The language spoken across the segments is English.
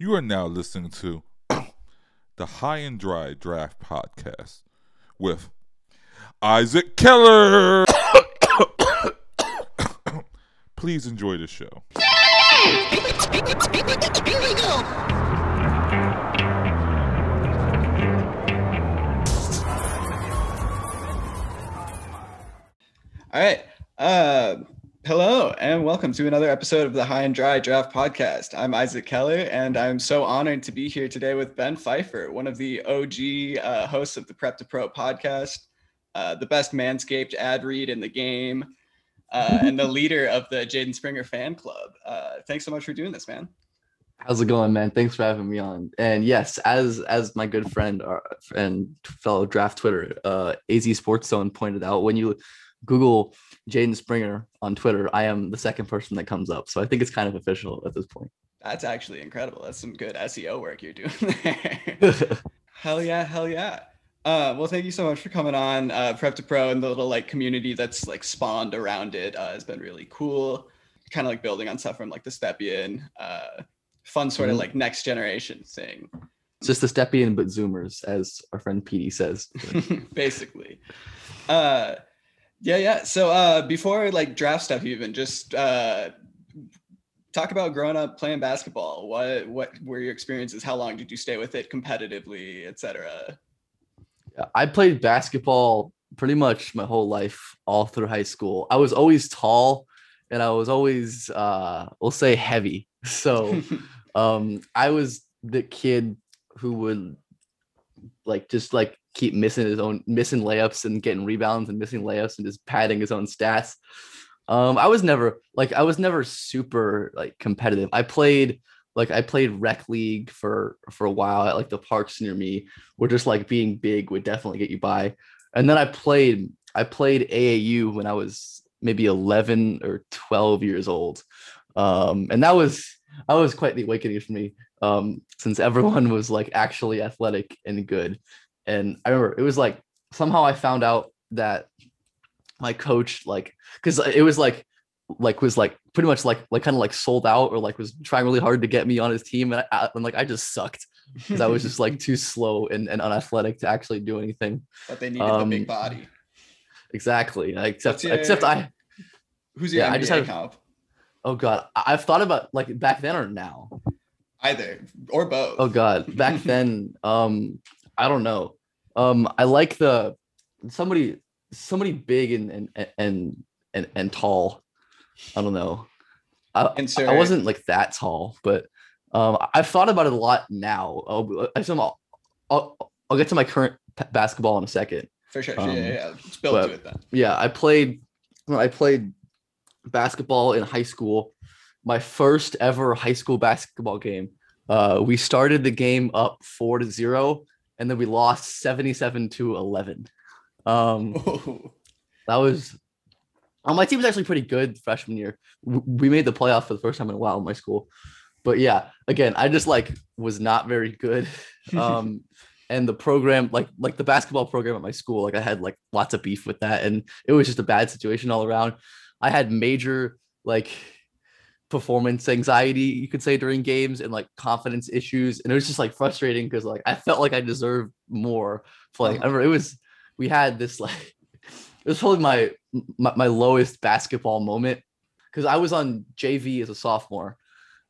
You are now listening to the High and Dry Draft Podcast with Isaac Keller. Please enjoy the show. Here we go. All right. Uh, hello, and welcome to another episode of the High and Dry Draft Podcast. I'm Isaac Keller, and I'm so honored to be here today with Ben Pfeifer, one of the OG uh, hosts of the Prep to Pro podcast, uh, the best Manscaped ad read in the game, uh, and the leader of the Jaden Springer fan club. Uh, thanks so much for doing this, man. How's it going, man? Thanks for having me on. And yes, as as my good friend and fellow draft Twitter, uh, AZ Sports Zone pointed out, when you Google Jaden Springer on Twitter, I am the second person that comes up. So I think it's kind of official at this point. That's actually incredible. That's some good SEO work you're doing there. hell yeah, hell yeah. Uh, well, thank you so much for coming on. Uh, Prep to Pro and the little like community that's like spawned around it uh, has been really cool. Kind of like building on stuff from like the Stepien, uh, fun sort of Mhm. like next generation thing, It's just the Stepien but Zoomers, as our friend PD says. basically. Uh, yeah, yeah. So uh, before like draft stuff, even just uh, talk about growing up playing basketball. What what were your experiences? How long did you stay with it competitively, etc. I played basketball pretty much my whole life, all through high school. I was always tall, and I was always, uh, we'll say, heavy. So. um i was the kid who would like just like keep missing his own missing layups and getting rebounds and missing layups and just padding his own stats. Um i was never like i was never super like competitive. I played like i played rec league for for a while at like the parks near me where just like being big would definitely get you by. And then i played i played aau when i was maybe 11 or 12 years old. Um and that was that was quite the awakening for me um since everyone was like actually athletic and good and i remember it was like somehow i found out that my coach like because it was like like was like pretty much like like kind of like sold out or like was trying really hard to get me on his team and I, and like i just sucked because i was just like too slow and, and unathletic to actually do anything but they needed the um, big body. exactly except your- except i Who's your yeah, NBA I just had- comp? oh god i've thought about like back then or now Either or both. Oh god, back then, um, I don't know. Um, I like the somebody somebody big and and and and, and tall. I don't know. I, I wasn't like that tall, but um, I've thought about it a lot now. I'll, I'll, I'll, I'll get to my current p- basketball in a second. For sure. sure, um, yeah, yeah, yeah. Let's build to it then. yeah i played i played basketball in high school my first ever high school basketball game uh we started the game up four to zero and then we lost 77 to 11 um Oh, that was oh, my team was actually pretty good freshman year. We made the playoff for the first time in a while in my school. But yeah again i just like was not very good. Um and the program like like the basketball program at my school like i had like lots of beef with that and it was just a bad situation all around. I had major like performance anxiety you could say during games and like confidence issues and it was just like frustrating because like i felt like i deserved more for like i remember it was we had this like it was probably my my, my lowest basketball moment because i was on jv as a sophomore.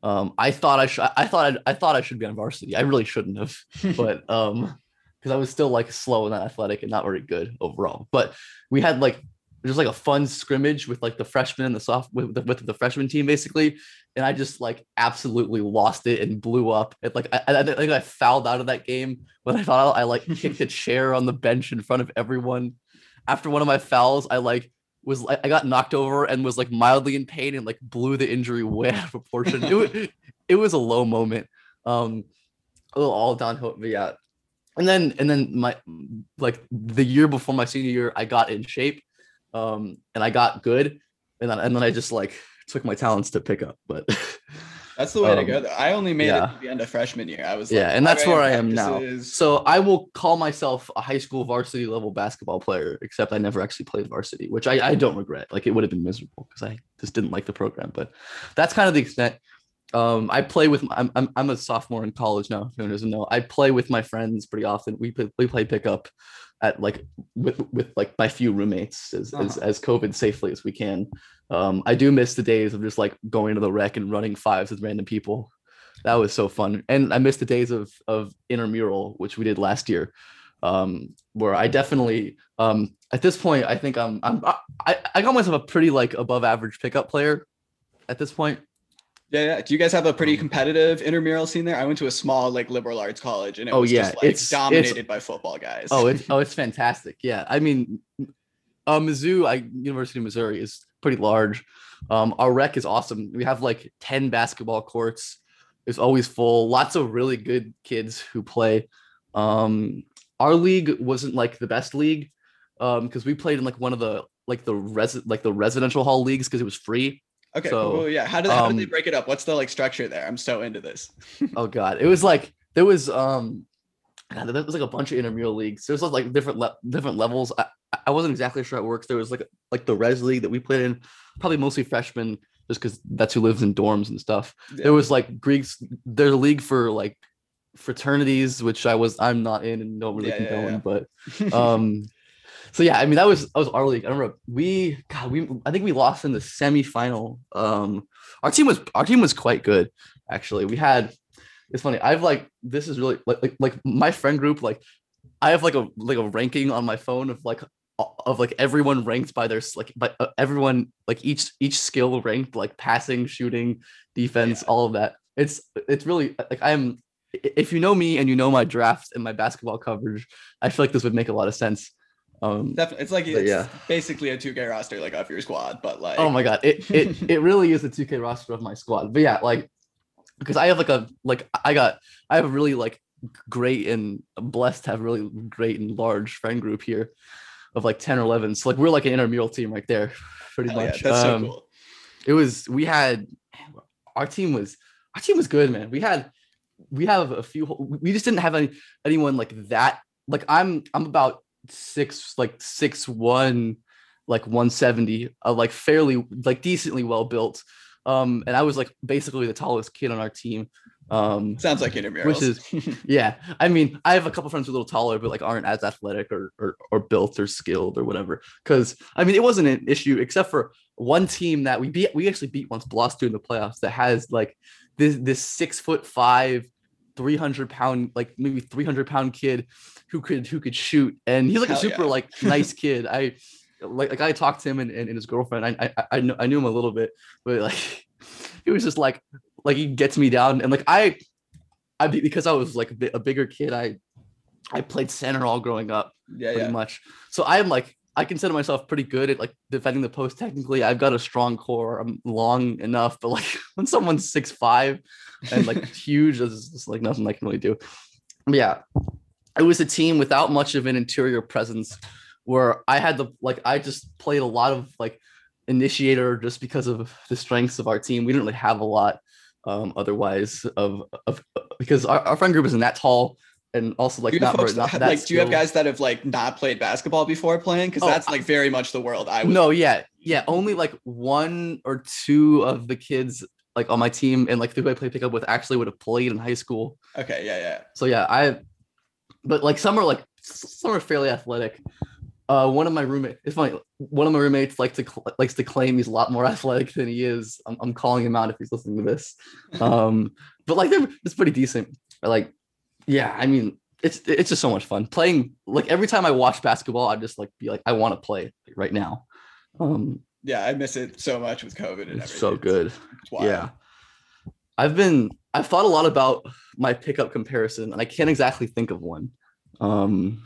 Um i thought i should i thought I'd, i thought i should be on varsity. I really shouldn't have but um because I was still like slow and not athletic and not very good overall. But we had like just like a fun scrimmage with like the freshmen and the soft with the, with the freshman team basically, and I just like absolutely lost it and blew up. It like I, I think I fouled out of that game when I thought I like kicked a chair on the bench in front of everyone. After one of my fouls, I like was like I got knocked over and was like mildly in pain and like blew the injury way out of proportion. it, was, it was a low moment. Um, a little all downhill, but yeah, and then and then my like the year before my senior year i got in shape um and i got good and then and then i just like took my talents to pick up but That's the way to Um, go. Though. I only made yeah. it to the end of freshman year. I was yeah like, and that's where i am now so i will call myself a high school varsity level basketball player except i never actually played varsity which i, I don't regret like it would have been miserable because i just didn't like the program but that's kind of the extent Um, I play with. I'm, I'm I'm a sophomore in college now. If anyone doesn't know, I play with my friends pretty often. We play, we play pickup at like with with like my few roommates as as, Uh-huh. as COVID safely as we can. Um, I do miss the days of just like going to the rec and running fives with random people. That was so fun, and I miss the days of of intramural, which we did last year, um, where I definitely um, at this point I think I'm I'm I, I got myself a pretty like above average pickup player at this point. Yeah, yeah. Do you guys have a pretty Um, competitive intramural scene there? I went to a small like liberal arts college, and it Oh, was yeah, just like it's- it's- dominated by football guys. Oh, it's oh, it's fantastic. Yeah, I mean, uh, Mizzou, I University of Missouri is pretty large. Um, our rec is awesome. We have like ten basketball courts. It's always full. Lots of really good kids who play. Um, our league wasn't like the best league um because we played in like one of the like the res like the residential hall leagues because it was free. Okay, so, cool. Yeah, how do, how do they um, break it up? What's the like structure there? I'm so into this. oh god it was like there was um God, there was like a bunch of intramural leagues there's like different le- different levels I, I wasn't exactly sure how it works there was like like the res league that we played in probably mostly freshmen just because that's who lives in dorms and stuff Yeah. there was like greeks there's a league for like fraternities which i was i'm not in and don't really Yeah, yeah, condone yeah. but um so yeah i mean that was that was our league. I remember we god we i think we lost in the semifinal. Um our team was our team was quite good actually. We had it's funny i've like this is really like like, like my friend group like i have like a like a ranking on my phone of like of like everyone ranked by their like by uh, everyone like each each skill ranked like passing shooting defense Yeah. all of that. It's it's really like i'm if you know me and you know my drafts and my basketball coverage i feel like this would make a lot of sense um Definitely, it's like it's yeah. basically a 2K roster like of your squad, but like Oh my god, it it it really is a 2K roster of my squad. But yeah, like because I have like a like I got I have a really like great and blessed to have really great and large friend group here of like 10 or 11. So like we're like an intramural team right there, pretty hell yeah, much. that's Um, so cool. It was we had our team was our team was good, man. We had we have a few we just didn't have any anyone like that. Like I'm I'm about six like six one like 170 uh, like fairly like decently well built. Um and i was like basically the tallest kid on our team um Sounds like intramurals. Which is- yeah. I mean i have a couple friends who are a little taller but like aren't as athletic or or, or built or skilled or whatever. Because i mean it wasn't an issue except for one team that we beat we actually beat once Boston in the playoffs that has like this this six foot five 300 pound like maybe 300 pound kid who could who could shoot. And he's like Hell a super yeah. like nice kid. I like like i talked to him and, and, and his girlfriend. I, I i knew i knew him a little bit but like he was just like like he gets me down. And like i i because i was like a, bit, a bigger kid i i played center all growing up yeah, pretty yeah. much. So i'm like i consider myself pretty good at like defending the post technically. I've got a strong core. I'm long enough but like when someone's six five and like huge there's just like nothing i can really do. But yeah it was a team without much of an interior presence where i had the like i just played a lot of like initiator just because of the strengths of our team we didn't really have a lot um otherwise of of because our, our friend group isn't that tall and also like do you have not, folks not like do you have guys that have like not played basketball before playing? Because Oh, that's like very much the world I was no yeah yeah only like one or two of the kids like on my team and like who i play pickup with actually would have played in high school okay, yeah, yeah. so yeah i but like some are like some are fairly athletic. Uh one of my roommates it's funny one of my roommates like to cl- likes to claim he's a lot more athletic than he is. I'm, I'm calling him out if he's listening to this. Um but like they're it's pretty decent. Like yeah i mean it's it's just so much fun. Playing like every time i watch basketball i just like be like i want to play right now. Um Yeah, I miss it so much with COVID and it's everything. so good. It's yeah. I've been i've thought a lot about my pickup comparison and i can't exactly think of one um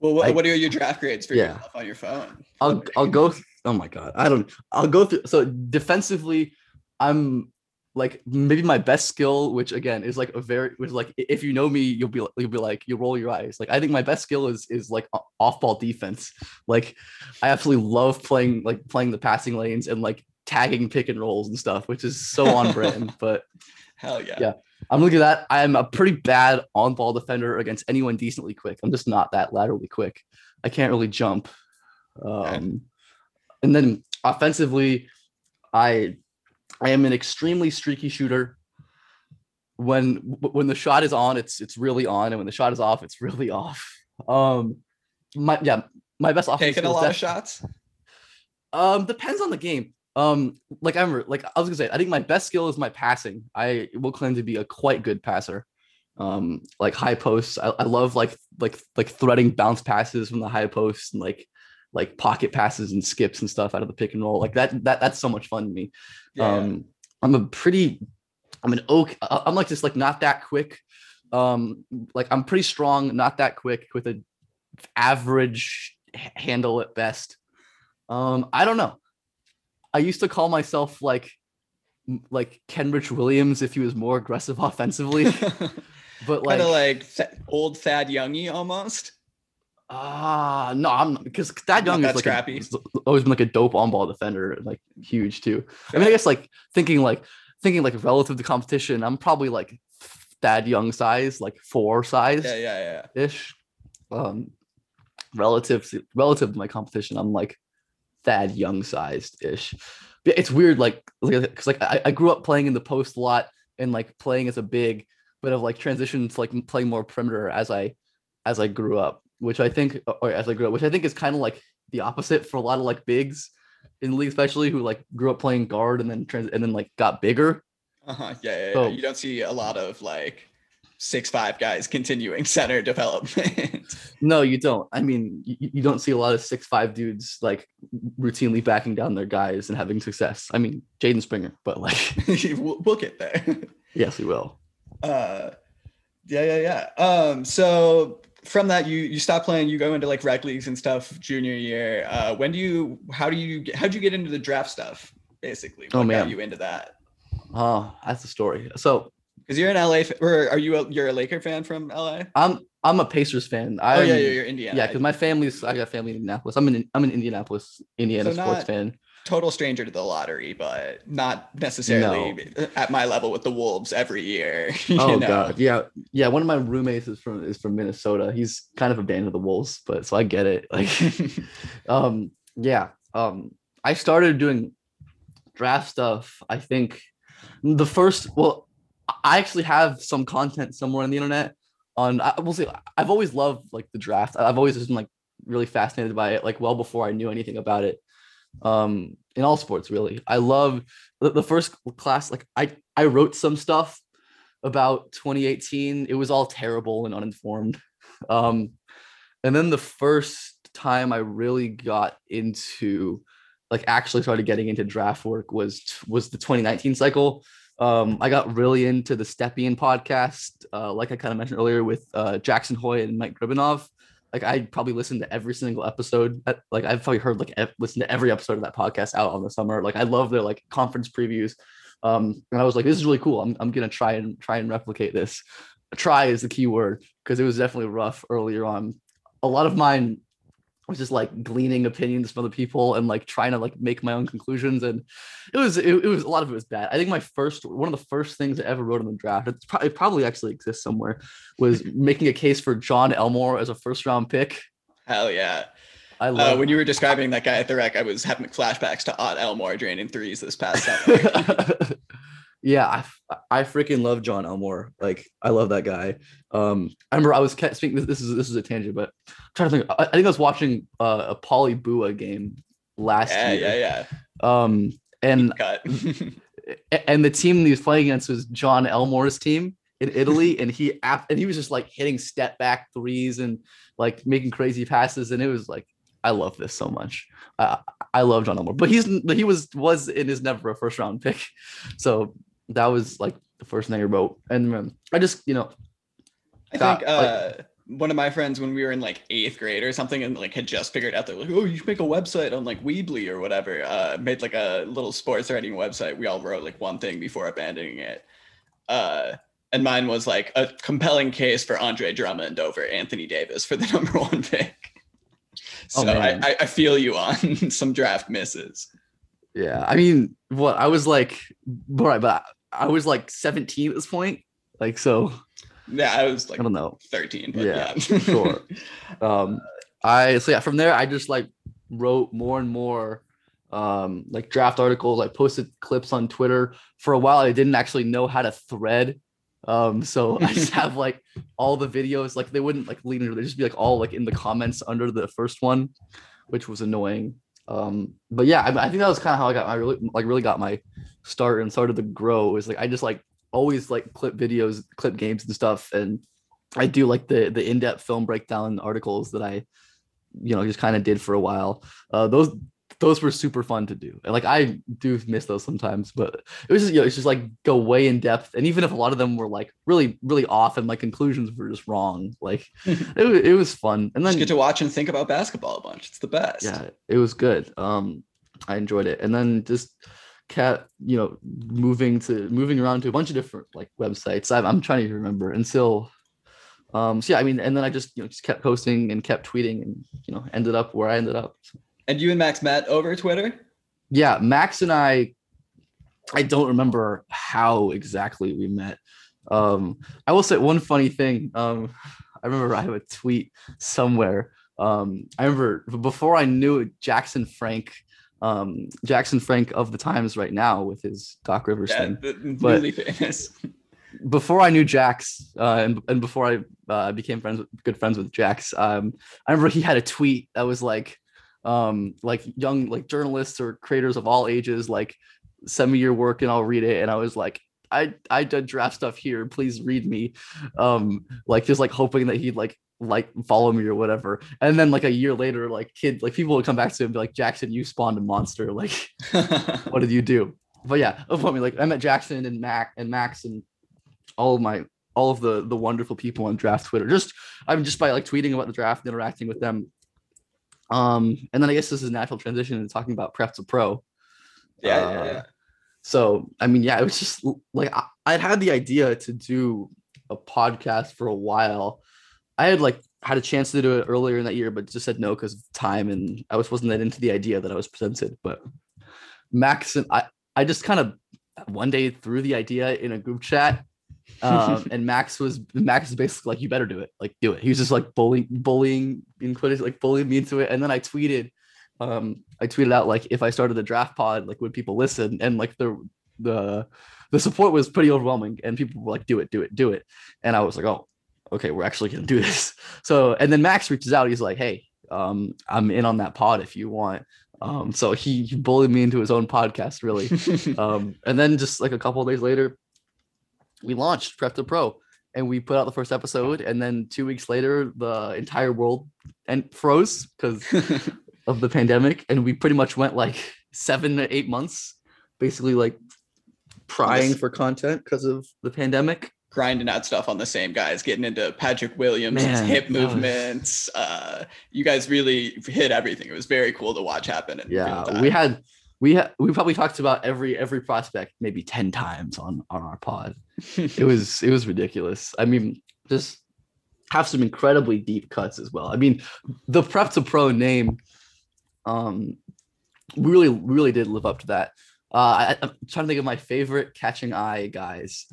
Well, what, I- what are your draft grades for Yeah. yourself on your phone? I'll I'll go. th- oh my god, I don't. I'll go through. So defensively, I'm like maybe my best skill, which again is like a very, which like if you know me, you'll be you'll be like you roll your eyes. Like I think my best skill is is like off ball defense. Like I absolutely love playing like playing the passing lanes and like tagging pick and rolls and stuff, which is so on brand. But Hell yeah. Yeah. I'm looking at that. I'm a pretty bad on ball defender against anyone decently quick. I'm just not that laterally quick. I can't really jump. Um, and then offensively, I I am an extremely streaky shooter. When when the shot is on, it's it's really on, and when the shot is off, it's really off. Um, my yeah, my best offense. Is taking a lot of shots. Um, depends on the game. Um, like I'm like I was gonna say, I think my best skill is my passing. I will claim to be a quite good passer. Um, like high posts. I, I love like like like threading bounce passes from the high post and like like pocket passes and skips and stuff out of the pick and roll. Like that that that's so much fun to me. Yeah. Um, I'm a pretty, I'm an oak. I'm like just like not that quick. Um, like I'm pretty strong, not that quick with a average handle at best. Um, I don't know. I used to call myself like like Kenrich Williams if he was more aggressive offensively, but like kind of like old Thad Youngie almost. Ah, no, I'm because Thad Young is like a, scrappy. has always been like a dope on ball defender, like huge too. I mean, I guess like thinking like thinking like relative to competition, I'm probably like Thad Young size, like four size Yeah, yeah, yeah. ish. Um, relative to relative to my competition, I'm like Thad Young sized ish. It's weird, like because like I, I grew up playing in the post a lot and like playing as a big, but have like transitioned to like playing more perimeter as I as I grew up, which I think or as I grew up, which I think is kind of like the opposite for a lot of like bigs in the league, especially who like grew up playing guard and then trans and then like got bigger. Uh-huh. Yeah, yeah, yeah. So- You don't see a lot of like six five guys continuing center development. No, you don't. I mean, you, you don't see a lot of six five dudes like routinely backing down their guys and having success. I mean, Jaden Springer, but like, we'll, we'll get there. yes, we will. Uh, yeah, yeah, yeah. Um, so from that, you you stop playing. You go into like rec leagues and stuff junior year. Uh, when do you? How do you? How'd you get into the draft stuff? Basically, Oh, what got you into that? Oh, that's the story. So Because you're an LA, or are you? A, you're a Laker fan from LA? I'm I'm a Pacers fan. I oh yeah, yeah, you're Indiana. yeah, because my family's I got family in Indianapolis. I'm an I'm an Indianapolis Indiana So sports fan. total stranger to the lottery, but not necessarily at my level with the Wolves every year. you Oh know? god, yeah, yeah. One of my roommates is from is from Minnesota. He's kind of a band of the Wolves, but so I get it. Like, um, yeah. Um, I started doing draft stuff. I think the first. Well, I actually have some content somewhere on the internet. On I will say I've always loved like the draft. I've always just been like really fascinated by it. Like well before I knew anything about it. Um, in all sports, really. I love the, the first class. Like I I wrote some stuff about 2018. It was all terrible and uninformed. Um, and then the first time I really got into like actually started getting into draft work was was the 2019 cycle. Um, I got really into the Stepien podcast, uh, like I kind of mentioned earlier with uh, Jackson Hoy and Mike Gribanov. Like I probably listened to every single episode. That, like I've probably heard like ev- listened to every episode of that podcast out on the summer. Like I love their like conference previews. Um, and I was like, this is really cool. I'm, I'm gonna try and try and replicate this. Try is the key word because it was definitely rough earlier on. A lot of mine was just like gleaning opinions from other people and like trying to like make my own conclusions. And it was it, it was a lot of it was bad. I think my first one of the first things I ever wrote in the draft, it's probably it probably actually exists somewhere, was making a case for Jon Elmore as a first round pick. Hell yeah. I Uh, love when you were describing that guy at the rec, I was having flashbacks to Ott Elmore draining threes this past summer. yeah, I, I freaking love Jon Elmore. Like I love that guy. Um, I remember I was speaking. This, this is this is a tangent, but I'm trying to think. I, I think I was watching uh, a Poly Bua game last yeah, year. yeah, yeah. Um, and and the team he was playing against was Jon Elmore's team in Italy, and he and he was just like hitting step back threes and like making crazy passes, and it was like I love this so much. I I love Jon Elmore, but he's he was was and is never a first round pick, so that was like the first thing I wrote, and um, I just you know I Got- think uh, one of my friends when we were in like eighth grade or something and like had just figured out that like, oh, you should make a website on like Weebly or whatever. Uh, made like a little sports writing website. We all wrote like one thing before abandoning it. Uh, and mine was like a compelling case for Andre Drummond over Anthony Davis for the number one pick. So Oh, I, I feel you on some draft misses. Yeah I mean what I was like right, but I was like 17 at this point, like so Yeah, I was like I don't know. 13, but Yeah, yeah. sure. um i so yeah from there i just like wrote more and more um, like draft articles. I posted clips on Twitter. For a while, I didn't actually know how to thread. Um, so I just have like all the videos, like they wouldn't like lead into, they just be like all like in the comments under the first one, which was annoying. Um, but yeah, I, I think that was kind of how I got my really like really got my start and started to grow. Is like I just like always like clip videos, clip games and stuff, and I do like the the in depth film breakdown articles that I, you know, just kind of did for a while. Uh, those those were super fun to do. And like I do miss those sometimes, but it was just you know, it's just like go way in depth. And even if a lot of them were like really, really off and my conclusions were just wrong, like it, it was fun. And then Just get to watch and think about basketball a bunch. It's the best. yeah, it was good. Um, I enjoyed it. And then just cat, you know, moving to moving around to a bunch of different like websites. I'm, I'm trying to remember until um so yeah, I mean, and then I just you know just kept posting and kept tweeting and you know ended up where I ended up. And you and Max met over Twitter? yeah max and i i don't remember how exactly we met um i will say one funny thing um i remember i have a tweet somewhere um i remember before i knew jackson frank um jackson frank of the times right now with his doc rivers Yeah, thing the, but- really famous. before I knew Jax, uh, and and before I uh, became friends with good friends with Jax, um, I remember he had a tweet that was like, um, like young like journalists or creators of all ages, like send me your work and I'll read it. And I was like, I I did draft stuff here, please read me, um, like just like hoping that he'd like like follow me or whatever. And then like a year later, like kid, like people would come back to him and be like, Jackson, you spawned a monster, like what did you do? But yeah, I mean, like I met Jackson and Mac and Max and all of my all of the the wonderful people on draft Twitter. Just I'm just by like tweeting about the draft and interacting with them. Um, and then I guess this is a natural transition into talking about prep to pro. yeah, yeah, Uh, yeah. So I mean, yeah, it was just like I, I'd had the idea to do a podcast for a while. I had like had a chance to do it earlier in that year, but just said no because of time, and I was wasn't that into the idea that I was presented. But Max and I, I just kind of one day threw the idea in a group chat, um, and Max was Max is basically like, "You better do it, like do it." He was just like bullying, bullying in quotes, like bullying me into it, and then I tweeted um i tweeted out like if i started the draft pod like would people listen? And like the the the support was pretty overwhelming and people were like do it do it do it. And i was like oh okay we're actually gonna do this. So and then max reaches out. He's like hey um i'm in on that pod if you want. Um so he, he bullied me into his own podcast really. Um and then just like a couple of days later we launched prep to pro and we put out the first episode and then two weeks later the entire world and froze because of the pandemic and we pretty much went like seven to eight months basically like prying Yes. for content because of the pandemic Grinding out stuff on the same guys, getting into Patrick Williams' Man, hip that was- movements. Uh, you guys really hit everything. It was very cool to watch happen. Yeah we had we had we probably talked about every every prospect maybe 10 times on on our pod. It was it was ridiculous. I mean just have some incredibly deep cuts as well. I mean the prep to pro name um really really did live up to that. Uh I, i'm trying to think of my favorite catching eye guys.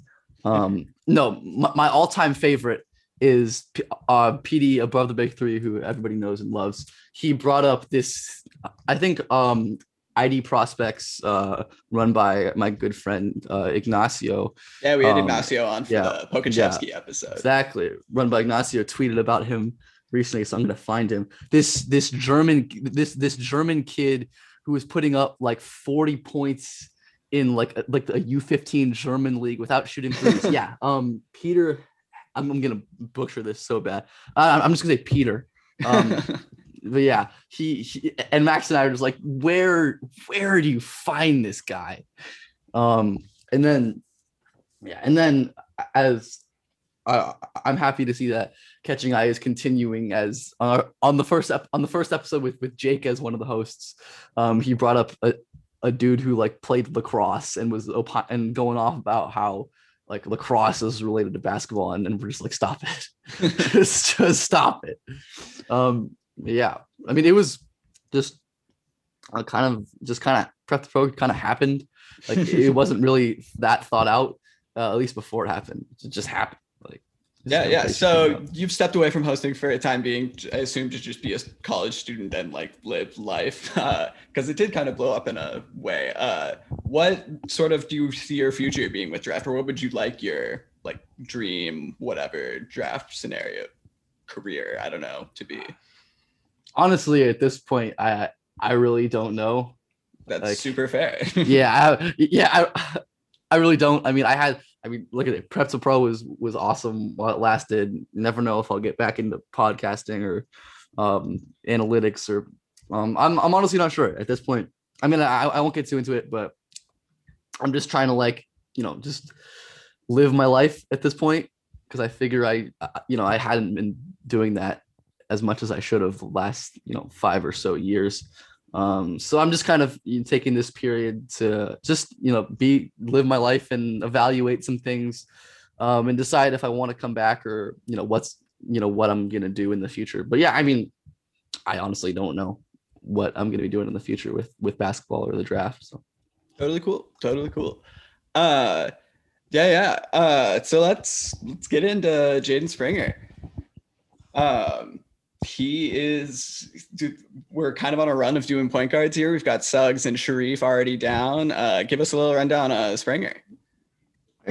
Um no my, my all-time favorite is uh pd above the big three who everybody knows and loves. He brought up this i think um id prospects uh run by my good friend uh ignacio yeah, we had um, Ignacio on for yeah, the Pokusevski episode. Exactly. Run by Ignacio tweeted about him recently, so I'm gonna find him. This this German this this German kid who was putting up like 40 points in like a- like the U15 German league without shooting threes. yeah. Um Peter, I'm, I'm gonna butcher this so bad. Uh, I'm just gonna say Peter. Um but yeah, he, he and Max and I are just like, where where do you find this guy? Um, and then yeah, and then as uh, I'm happy to see that Catching Eye is continuing as uh, on the first ep- on the first episode with with Jake as one of the hosts. Um, he brought up a, a dude who like played lacrosse and was opi- and going off about how like lacrosse is related to basketball, and, and we're just like, stop it, just just stop it. Um, yeah, I mean, it was just uh, kind of just kind of prep the pro kind of happened. Like it wasn't really that thought out, uh, at least before it happened. It just happened. Like Yeah, yeah. So you've stepped away from hosting for a time being, I assume, to just be a college student and like live life, because it did kind of blow up in a way. Uh, what sort of do you see your future being with draft, or what would you like your like dream, whatever draft scenario, career? I don't know to be. Honestly, at this point, I I really don't know. That's Like- super fair. yeah, I, yeah, I, I really don't. I mean, I had, I mean, look at it. Prep to Pro was was awesome while it lasted. Never know if I'll get back into podcasting or um, analytics or. Um, I'm I'm honestly not sure at this point. I mean, I I won't get too into it, but I'm just trying to like you know just live my life at this point because I figure I I- you know I hadn't been doing that as much as I should have the last you know five or so years. Um, so I'm just kind of taking this period to just you know be live my life and evaluate some things, um, and decide if I want to come back or you know what's you know what I'm gonna do in the future. But yeah, I mean, I honestly don't know what I'm gonna be doing in the future with with basketball or the draft. So totally cool. Totally cool. Uh, yeah, yeah. Uh, so let's let's get into Jaden Springer. Um, he is. dude, We're kind of on a run of doing point guards here. We've got Suggs and Sharif already down. Uh, give us a little rundown on Springer.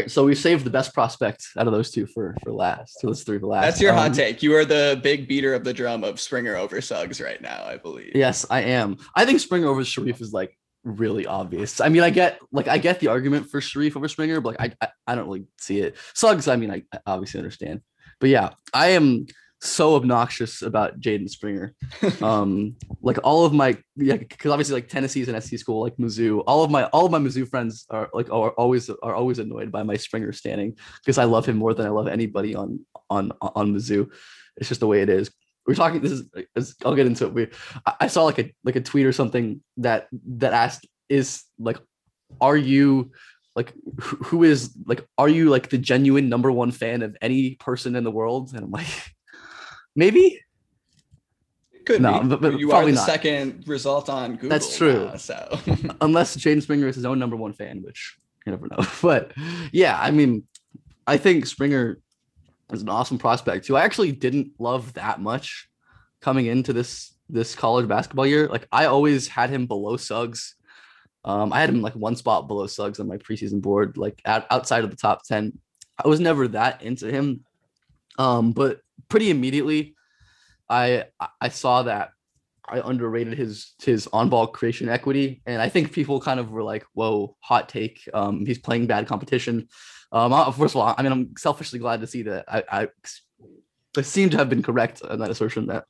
so we saved the best prospect out of those two for for last. So those three for last. That's your hot Um, take. You are the big beater of the drum of Springer over Suggs right now, I believe. Yes, I am. I think Springer over Sharif is like really obvious. I mean, I get like I get the argument for Sharif over Springer, but like I I, I don't really see it. Suggs, I mean, I, I obviously understand. But yeah, I am so obnoxious about Jaden Springer. Um, like all of my yeah, because obviously like Tennessee's an SEC school, like Mizzou. All of my all of my Mizzou friends are like are always are always annoyed by my Springer standing because I love him more than I love anybody on on on Mizzou. It's just the way it is. We're talking. This is. I'll get into it. We, I saw like a like a tweet or something that that asked is like, are you like who is like are you like the genuine number one fan of any person in the world? And I'm like, maybe. Could No, be. but- but you are probably the not. second result on Google. That's true. now, so unless Jaden Springer is his own number one fan, which you never know. But yeah, I mean, I think Springer is an awesome prospect who I actually didn't love that much coming into this this college basketball year. Like I always had him below Suggs. Um, I had him like one spot below Suggs on my preseason board, like out, outside of the top 10. I was never that into him. Um, but pretty immediately I I- saw that I underrated his his on-ball creation equity, and I think people kind of were like, "Whoa, hot take! Um, he's playing bad competition." Um, first of all, I mean, I'm selfishly glad to see that I, I, I seem to have been correct on that assertion that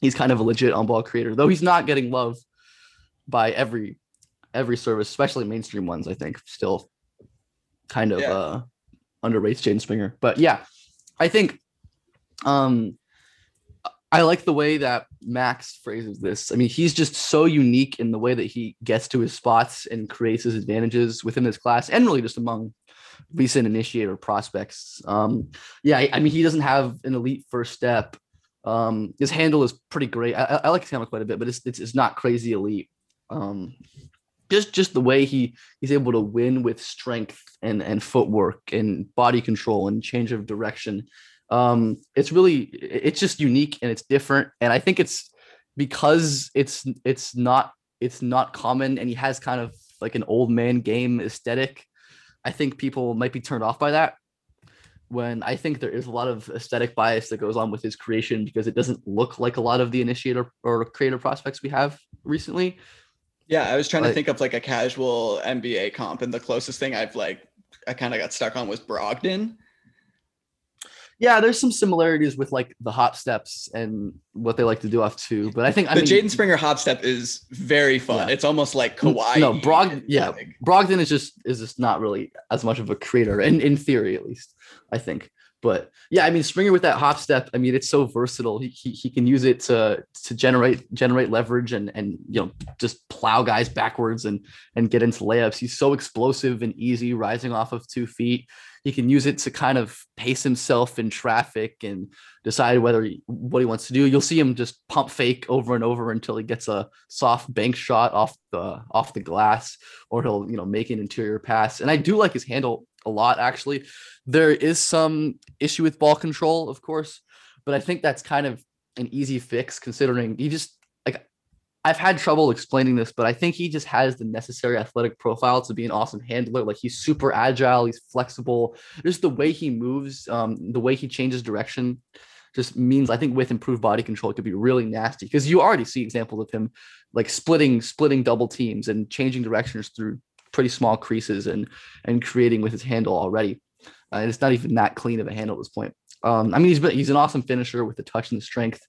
he's kind of a legit on-ball creator, though he's not getting love by every every service, especially mainstream ones. I think still kind of Yeah. uh, underrates Jaden Springer, but yeah, I think um I like the way that Max phrases this. I mean, he's just so unique in the way that he gets to his spots and creates his advantages within his class and really just among recent initiator prospects. Um, yeah, I, I mean, he doesn't have an elite first step. Um, his handle is pretty great. I, I like his handle quite a bit, but it's, it's, it's not crazy elite. Um, just just the way he he's able to win with strength and and footwork and body control and change of direction um it's really it's just unique and it's different and i think it's because it's it's not it's not common and he has kind of like an old man game aesthetic i think people might be turned off by that when i think there is a lot of aesthetic bias that goes on with his creation because it doesn't look like a lot of the initiator or creator prospects we have recently yeah, I was trying to think of like a casual NBA comp, and the closest thing I've like I kind of got stuck on was Brogdon. Yeah there's some similarities with like the hop steps and what they like to do off two but i think i the mean Jaden Springer hop step is very fun. Yeah. it's almost like Kawhi. no, Brog- yeah. like, Brogdon is just is just not really as much of a creator, in, in theory at least, I think. But yeah, I mean Springer with that hop step, I mean it's so versatile. He, he, he can use it to to generate generate leverage and and you know just plow guys backwards and and get into layups. He's so explosive and easy, rising off of two feet. He can use it to kind of pace himself in traffic and decide whether he, what he wants to do. You'll see him just pump fake over and over until he gets a soft bank shot off the off the glass, or he'll you know make an interior pass. And I do like his handle a lot actually. There is some issue with ball control, of course, but I think that's kind of an easy fix considering he just like I've had trouble explaining this, but I think he just has the necessary athletic profile to be an awesome handler. Like he's super agile, he's flexible. Just the way he moves, um, the way he changes direction, just means I think with improved body control, it could be really nasty because you already see examples of him like splitting, splitting double teams and changing directions through pretty small creases and and creating with his handle already. Uh, and it's not even that clean of a handle at this point. Um, I mean, he's he's an awesome finisher with the touch and the strength.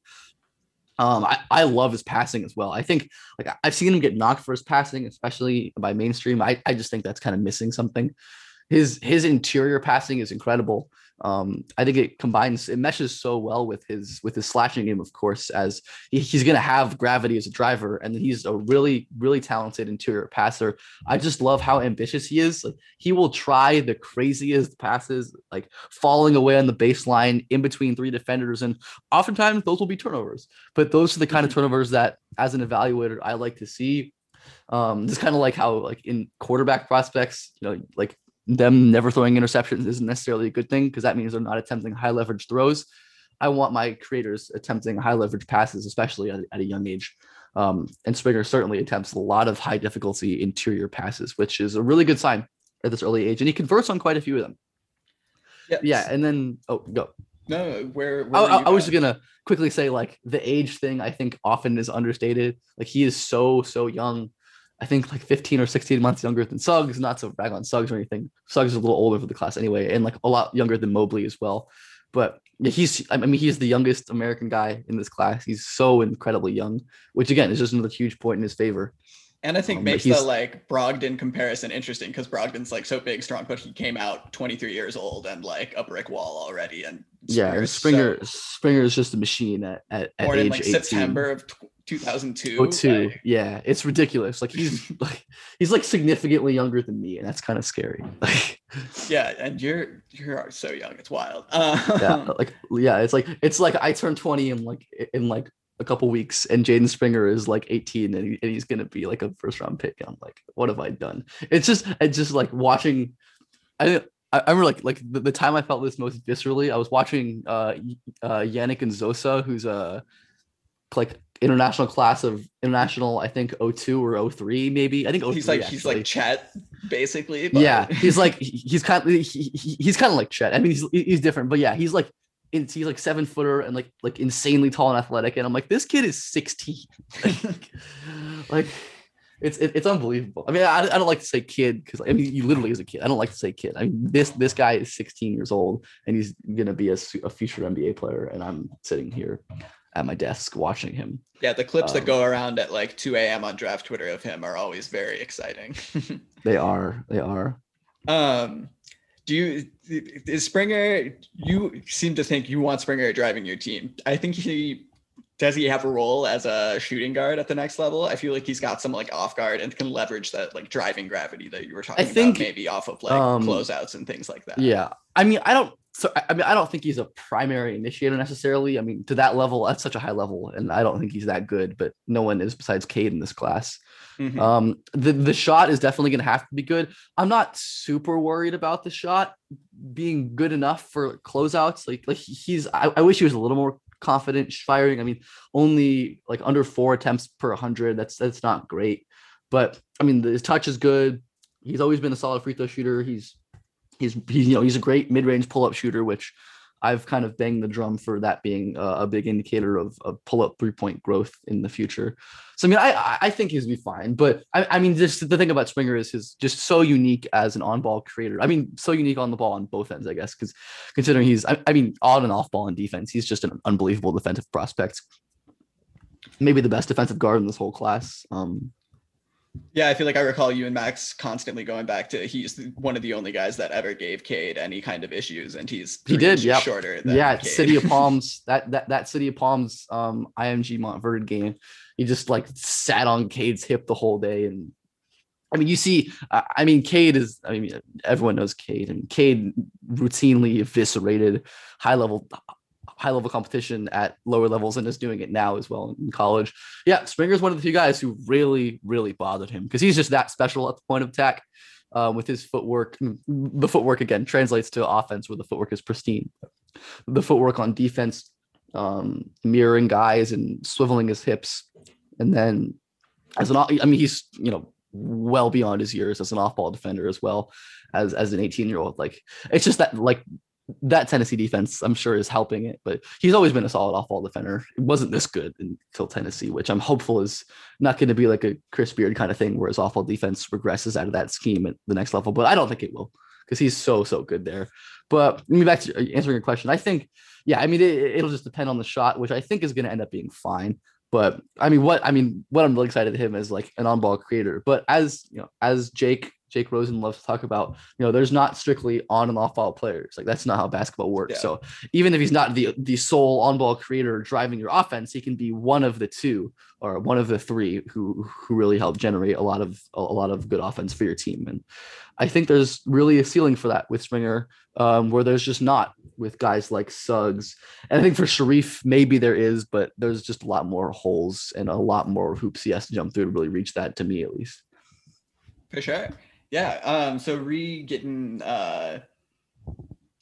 Um, I, I love his passing as well. I think like I've seen him get knocked for his passing, especially by mainstream. I, I just think that's kind of missing something. His his interior passing is incredible. Um, I think it combines it meshes so well with his with his slashing game, of course, as he, he's going to have gravity as a driver, and he's a really really talented interior passer. I just love how ambitious he is. Like he will try the craziest passes, like falling away on the baseline in between three defenders, and oftentimes those will be turnovers. But those are the kind of turnovers that, as an evaluator, I like to see. Um, it's kind of like how like in quarterback prospects, you know, like them never throwing interceptions isn't necessarily a good thing because that means they're not attempting high leverage throws. I want my creators attempting high leverage passes, especially at, at a young age. Um, and Springer certainly attempts a lot of high difficulty interior passes, which is a really good sign at this early age. And he converts on quite a few of them. Yeah. Yeah. And then, oh, go. No, where, where I, I, I was just gonna quickly say like the age thing I think often is understated. Like he is so so young. I think like 15 or 16 months younger than Suggs. Not to brag on Suggs or anything. Suggs is a little older for the class anyway, and like a lot younger than Mobley as well. But yeah, he's I mean he's the youngest American guy in this class. He's so incredibly young, which again is just another huge point in his favor. And I think Um, makes the like Brogdon comparison interesting because Brogdon's like so big, strong, but he came out 23 years old and like a brick wall already. And yeah, and Springer's so- Springer Springer is just a machine at at, at born age in like 18. September of 2002. Oh, two. like- yeah, it's ridiculous. Like he's like he's like significantly younger than me, and that's kind of scary. Like yeah, and you're you're so young, it's wild. Uh, yeah, like yeah, it's like it's like I turned 20 in like in like a couple weeks, and Jaden Springer is like 18, and, he, and he's gonna be like a first round pick. I'm like, what have I done? It's just it's just like watching. I I I remember like like the, the time I felt this most viscerally. I was watching uh, uh Yannick Nzosa, who's a like international class of international, I think 02 or 03 maybe. I think 03, he's like he's like Chet, basically. but- yeah, he's like he's kind of he, he- he's kind of like Chet. I mean, he's he's different, but yeah, he's like it's, he's like seven footer and like like insanely tall and athletic. And I'm like, this kid is 16. like, like, it's it, it's unbelievable. I mean, I, I don't like to say kid because I mean, you literally is a kid. I don't like to say kid. I mean, this this guy is 16 years old and he's gonna be a, a future NBA player. And I'm sitting here at my desk watching him. yeah, the clips Um, that go around at like 2 a.m. on draft Twitter of him are always very exciting. They are they are. Um, do you is Springer? You seem to think you want Springer driving your team. I think he does. He have a role as a shooting guard at the next level. I feel like he's got some like off guard and can leverage that like driving gravity that you were talking think, about, maybe off of like um, closeouts and things like that. Yeah, I mean, I don't. So I mean, I don't think he's a primary initiator necessarily. I mean, to that level, at such a high level, and I don't think he's that good. But no one is besides Cade in this class. Mhm. Um, the the shot is definitely going to have to be good. I'm not super worried about the shot being good enough for closeouts. Like like he's. I, I wish he was a little more confident firing. I mean, only like under four attempts per 100. That's that's not great. But I mean, his touch is good. He's always been a solid free throw shooter. He's he's he's you know he's a great mid range pull up shooter, which I've kind of banged the drum for that being a, big indicator of, of pull up three point growth in the future. So I mean, I I- think he's be fine, but I, I mean, just the thing about Springer is he's just so unique as an on ball creator. I mean, so unique on the ball on both ends, I guess, because considering he's I, I mean on and off ball in defense, he's just an unbelievable defensive prospect. Maybe the best defensive guard in this whole class. Um, Yeah, I feel like I recall you and Max constantly going back to he's one of the only guys that ever gave Cade any kind of issues, and he's He did, yep. shorter. Than yeah, Cade. City of Palms. That that that City of Palms um IMG Montverde game. He just like sat on Cade's hip the whole day and I mean, you see, I I mean, Cade is, I mean, everyone knows Cade, and Cade routinely eviscerated high level, high level competition at lower levels and is doing it now as well in college. Yeah, Springer's one of the few guys who really, really bothered him because he's just that special at the point of attack uh, with his footwork. Mm, The footwork again translates to offense where the footwork is pristine. The footwork on defense, um, mirroring guys and swiveling his hips, and then as an, I mean, he's you know well beyond his years as an off-ball defender as well as as an 18 year old. Like it's just that like that Tennessee defense, I'm sure, is helping it. But he's always been a solid off-ball defender. It wasn't this good until Tennessee, which I'm hopeful is not going to be like a Chris Beard kind of thing, where his off-ball defense regresses out of that scheme at the next level. But I don't think it will because he's so so good there. But let me back to uh, answering your question. I think, yeah, I mean, it, it'll just depend on the shot, which I think is going to end up being fine. But I mean, what I mean, what I'm really excited to him is like an on-ball creator. But as you know, as Jake Jake Rosen loves to talk about, you know, there's not strictly on and off ball players. Like that's not how basketball works. Yeah. So even if he's not the the sole on-ball creator driving your offense, he can be one of the two or one of the three who who really help generate a lot of a lot of good offense for your team. And I think there's really a ceiling for that with Springer, um, where there's just not with guys like Suggs. And I think for Sharife, maybe there is, but there's just a lot more holes and a lot more hoops he has to jump through to really reach that to me at least. For sure. Yeah. Um, so re getting uh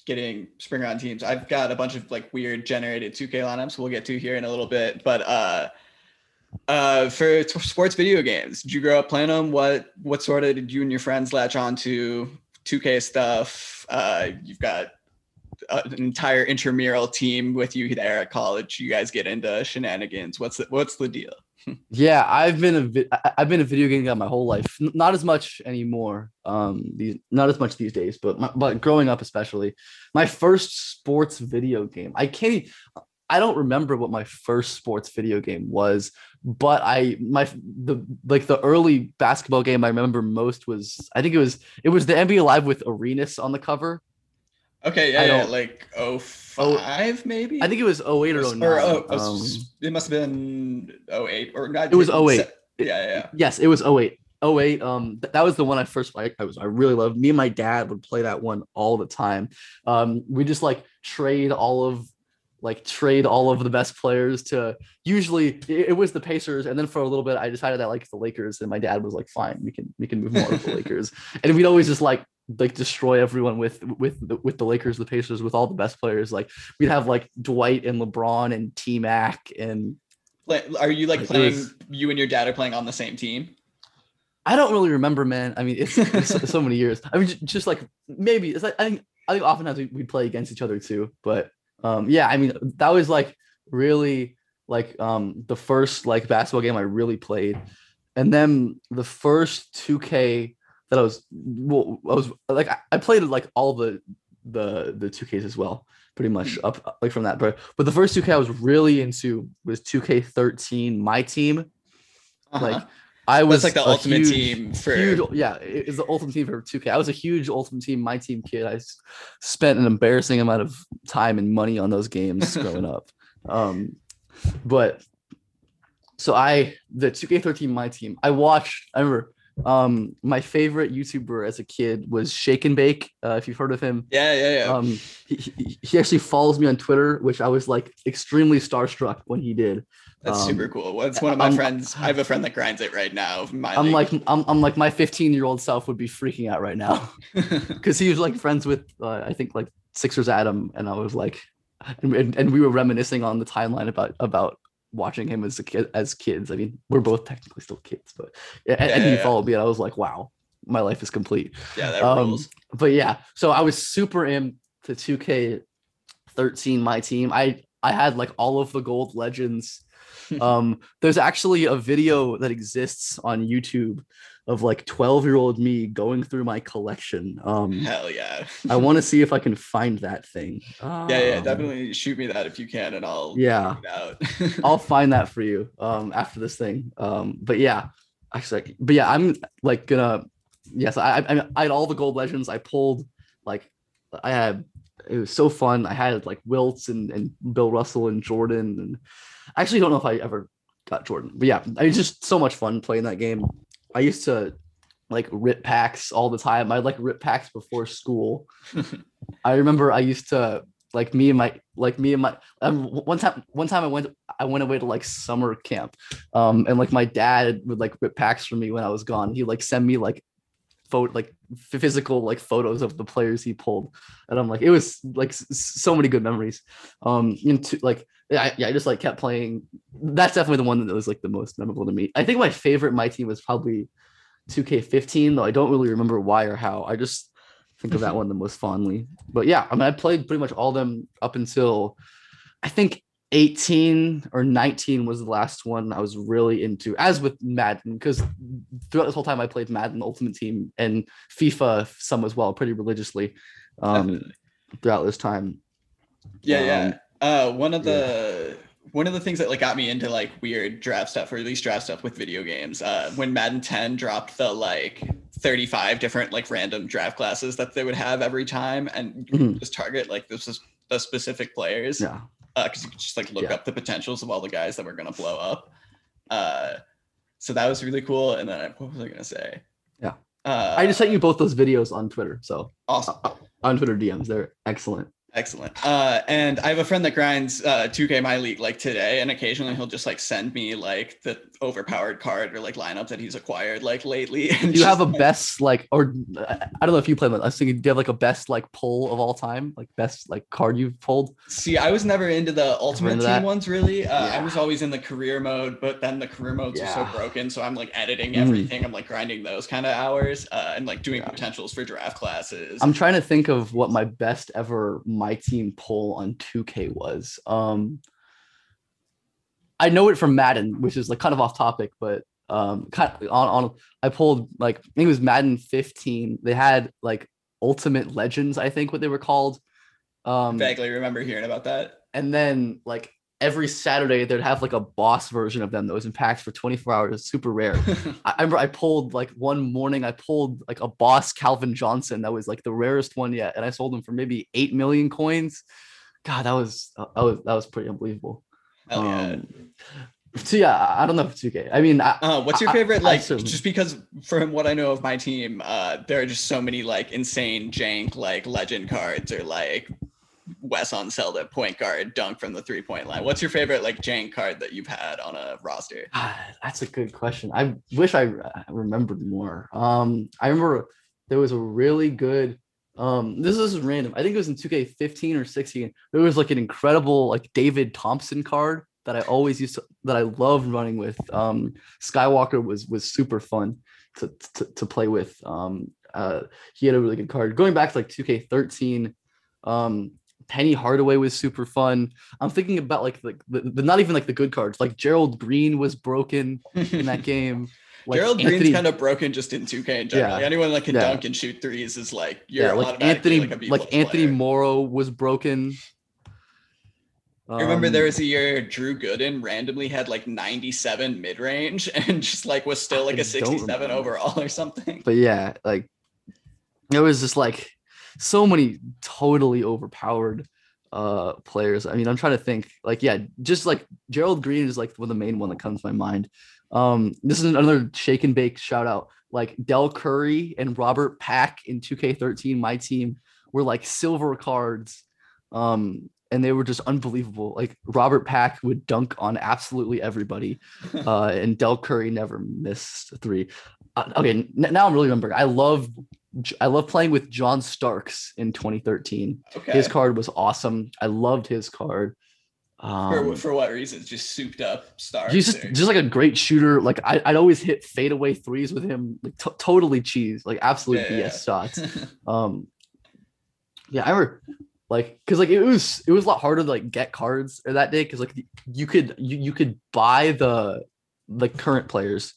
getting Springer on teams. I've got a bunch of like weird generated 2K lineups we'll get to here in a little bit. But uh uh for t- sports video games, did you grow up playing them? What what sort of did you and your friends latch on to 2K stuff? Uh you've got an entire intramural team with you there at college. You guys get into shenanigans. What's the, what's the deal? Yeah, I've been a vi- I've been a video game guy my whole life. Not as much anymore. Um, these not as much these days, but my, but growing up especially, my first sports video game. I can't. I don't remember what my first sports video game was, but I my the like the early basketball game I remember most was I think it was it was the NBA Live with Arenas on the cover. Okay, yeah, yeah like oh five maybe. I think it was 08 or 09. or oh, oh, Um, it must have been 08 or not. It was 08. Yeah, yeah, yeah. Yes, it was 08. 08. Um, th- that was the one I first I, I was I really loved. Me and my dad would play that one all the time. Um, we just like trade all of like trade all of the best players to usually it, it was the Pacers, and then for a little bit I decided I liked the Lakers, and my dad was like, "Fine, we can we can move more to the Lakers," and we'd always just like like destroy everyone with with the, with the Lakers, the Pacers, with all the best players. Like we'd have like Dwight and LeBron and T Mac and are you like Like, playing? was- You and your dad are playing on the same team. I don't really remember, man. I mean, it's, it's so, many years. I mean, j- just like maybe it's like I think I think oftentimes we we play against each other too. But um, yeah, I mean, that was like really like um the first like basketball game I really played, and then the first 2K that I was well, I was like I- played like all the the the 2Ks as well, pretty much up like from that. But but the first 2K I was really into was 2K13, my team. Uh-huh. Like I was That's like the ultimate huge- team for. huge yeah it- it's the ultimate team for 2k i was a huge ultimate team my team kid I spent an embarrassing amount of time and money on those games growing up um but so i the 2k13 my team i watched i remember um my favorite youtuber as a kid was shake and bake uh, if you've heard of him Yeah, yeah, yeah. um he- he actually follows me on twitter which i was like extremely starstruck when he did That's um, super cool. That's one of my I'm- friends. I have a friend that grinds it right now. My i'm league. like I'm, I'm like my 15 year old self would be freaking out right now because he was like friends with uh, I think like Sixers Adam, and I was like, and, and, and we were reminiscing on the timeline about about watching him as a kid as kids. I mean, we're both technically still kids, but yeah, and, and he yeah. followed me, and I was like, wow, my life is complete. yeah, that um, rules. But yeah, so I was super into 2K 13, my team. I I had like all of the gold legends. um, there's actually a video that exists on YouTube of like 12 year old me going through my collection. Um, Hell yeah. I want to see if I can find that thing. yeah, yeah. Um, Definitely shoot me that if you can, and I'll. Yeah, out. I'll find that for you um after this thing. Um, but yeah, actually, but yeah, I'm like gonna. Yes, I I, I had all the gold legends. I pulled like I had. It was so fun. I had like Wilts and and Bill Russell and Jordan, and I actually don't know if I ever got Jordan, but yeah, it was just so much fun playing that game. I used to like rip packs all the time. I'd like rip packs before school. I remember I used to like me and my like me and my um, one time one time I went I went away to like summer camp, um and like my dad would like rip packs for me when I was gone. He like send me like photo like physical like photos of the players he pulled, and I'm like it was like so many good memories. Um into like I, yeah I just like kept playing. That's definitely the one that was like the most memorable to me. I think my favorite my team was probably 2K15 though I don't really remember why or how. I just think of that one the most fondly. But yeah, I mean, I played pretty much all of them up until I think 18 or 19 was the last one I was really into, as with Madden, because throughout this whole time I played Madden Ultimate Team and FIFA some as well, pretty religiously um, Definitely. throughout this time. Yeah, Um, yeah. Uh, one of the one of the things that like got me into like weird draft stuff, or at least draft stuff with video games, uh, when Madden 10 dropped the like 35 different like random draft classes that they would have every time, and Mhm. just target like this is the specific players, Yeah. because you could just like look Yeah. up the potentials of all the guys that were gonna blow up. Uh, so that was really cool. And then I, what was I gonna say? Yeah. Uh, I just sent you both those videos on Twitter. So awesome. on Twitter DMs, they're excellent. Excellent. Uh, and I have a friend that grinds uh, 2K My League like today, and occasionally he'll just like send me like the overpowered card or like lineup that he's acquired like lately. And Do you have a like, best like, or I I don't know if you play. I was thinking, do you have like a best like pull of all time, like best like card you've pulled? See, I was never into the Ultimate into Team ones really. Uh, I Yeah. was always in the career mode, but then the career modes are so broken, so I'm like editing Mm. everything. I'm like grinding those kind of hours uh, and like doing Yeah. potentials for draft classes. I'm trying to think of what my best ever my team pull on 2K was. Um I know it from Madden, which is like kind of off topic, but um kind of on, on I pulled like I think it was Madden 15. They had like Ultimate Legends, I think what they were called. Um vaguely remember hearing about that. and then like every Saturday they'd have like a boss version of them that was in packs for 24 hours. Super rare. I remember I pulled like one morning, I pulled like a boss Calvin Johnson that was like the rarest one yet, and I sold him for maybe eight million coins. God, that was that was that was pretty unbelievable. Hell yeah. Um, so yeah, I I don't know if it's 2K. I mean, I, Uh, what's your favorite? I Like, assume- just because from what I know of my team, uh, there are just so many like insane jank like legend cards or like Wes on Zelda point guard dunk from the three point line. What's your favorite like jank card that you've had on a roster? Ah, that's a good question. I wish I uh, remembered more. Um, I remember there was a really good. Um, this is random. I think it was in 2K15 or 16. There was like an incredible like David Thompson card that I always used to that I loved running with. Um, Skywalker was was super fun to to, to play with. Um, uh, he had a really good card. Going back to like 2K13, um, Penny Hardaway was super fun. I'm thinking about like the, the, the not even like the good cards. Like Gerald Green was broken in that game. Like Gerald Anthony, Green's kind of broken just in 2K in general. Yeah. Like, anyone that can Yeah. dunk and shoot threes is like you're yeah, like Anthony, like like Anthony player. Morrow was broken. I remember there Um, was a year Drew Gooden randomly had like 97 mid range and just like was still like I a don't 67 overall or something. but yeah, like it was just like so many totally overpowered uh players. I mean, I'm trying to think. Like, yeah, just like Gerald Green is like one of the main one that comes to my mind. Um, this is another shake and bake shout out. Like Del Curry and Robert Pack in 2K13, my team were like silver cards. Um, and they were just unbelievable. Like Robert Pack would dunk on absolutely everybody uh, and Del Curry never missed three. Uh, okay, n- now I'm really remembering. I love, I love playing with John Starks in 2013. Okay. His card was awesome. I loved his card. For, Um, for what reasons? Just souped up star. he's just just like a great shooter. Like I, I'd always hit fadeaway threes with him, like to- totally cheese, like absolute Yeah, yeah, BS shots. Um, yeah, I remember like because like it was it was a lot harder to like get cards that day because like you could you, you could buy the the current players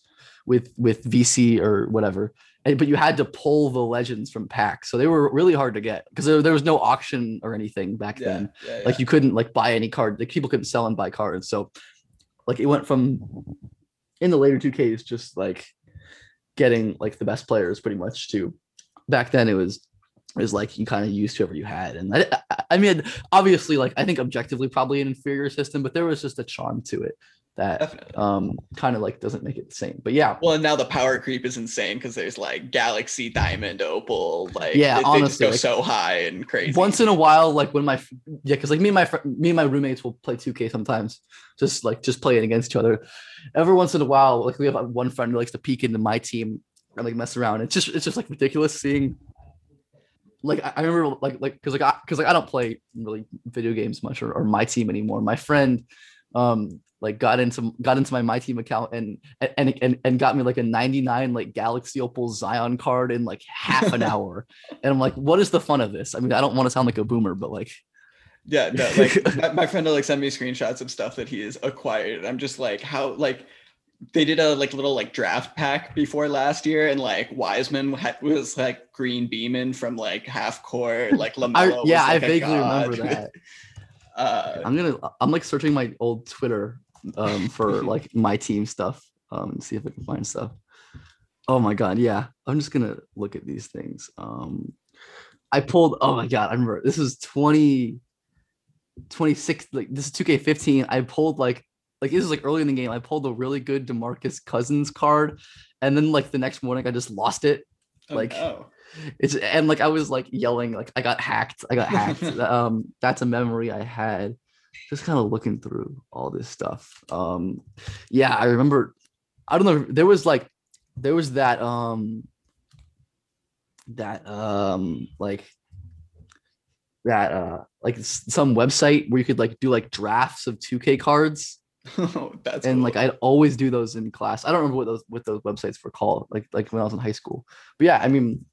with with VC or whatever, but you had to pull the legends from packs, so they were really hard to get because there, there was no auction or anything back yeah, then. yeah, Like you couldn't like buy any card. Like people couldn't sell and buy cards, so like it went from in the later two Ks just like getting like the best players pretty much to back then it was it was like you kind of used whoever you had and I- I mean obviously like i think objectively probably an inferior system but there was just a charm to it that Definitely. um kind of like doesn't make it the same. But yeah, Well, and now the power creep is insane because there's like Galaxy, Diamond, Opal. Like, Yeah, they, they honestly, go like, so high and crazy. once in a while, like when my yeah, because like me and my fr- me and my roommates will play 2K sometimes, just like just playing against each other. Every once in a while, like we have like, one friend who likes to peek into my team and like mess around. It's just it's just like ridiculous seeing. Like I, remember like like because like I because like I don't play really video games much or, or my team anymore. My friend, um, like got into got into my my team account and and and and got me like a 99 like Galaxy Opal Zion card in like half an hour. And I'm like, what is the fun of this? I mean, I don't want to sound like a boomer, but like, Yeah, no, like my, my friend will like send me screenshots of stuff that he has acquired. I'm just like, how like they did a like little like draft pack before last year, and like Wiseman was like green beaming from like half court, like I, Lamelo. yeah, I like, a vaguely god. remember that. uh, I'm gonna, I'm like searching my old Twitter um, for like my team stuff um, and see if I can find stuff. Oh my god, yeah. I'm just gonna look at these things. Um, I pulled. Oh my god, I remember this is 20, 26. Like this is 2K15. I pulled like like this is like early in the game. I pulled a really good Demarcus Cousins card, and then like the next morning I just lost it. oh, like, no. It's and like I was like yelling like I got hacked. I got hacked. um, that's a memory I had. Just kind of looking through all this stuff. Um, yeah, I remember. I don't know. There was like, there was that um, that um, like that uh, like some website where you could like do like drafts of 2K cards Oh, that's and cool. like I'd always do those in class. I don't remember what those what those websites were called, like like when I was in high school. But yeah, I mean,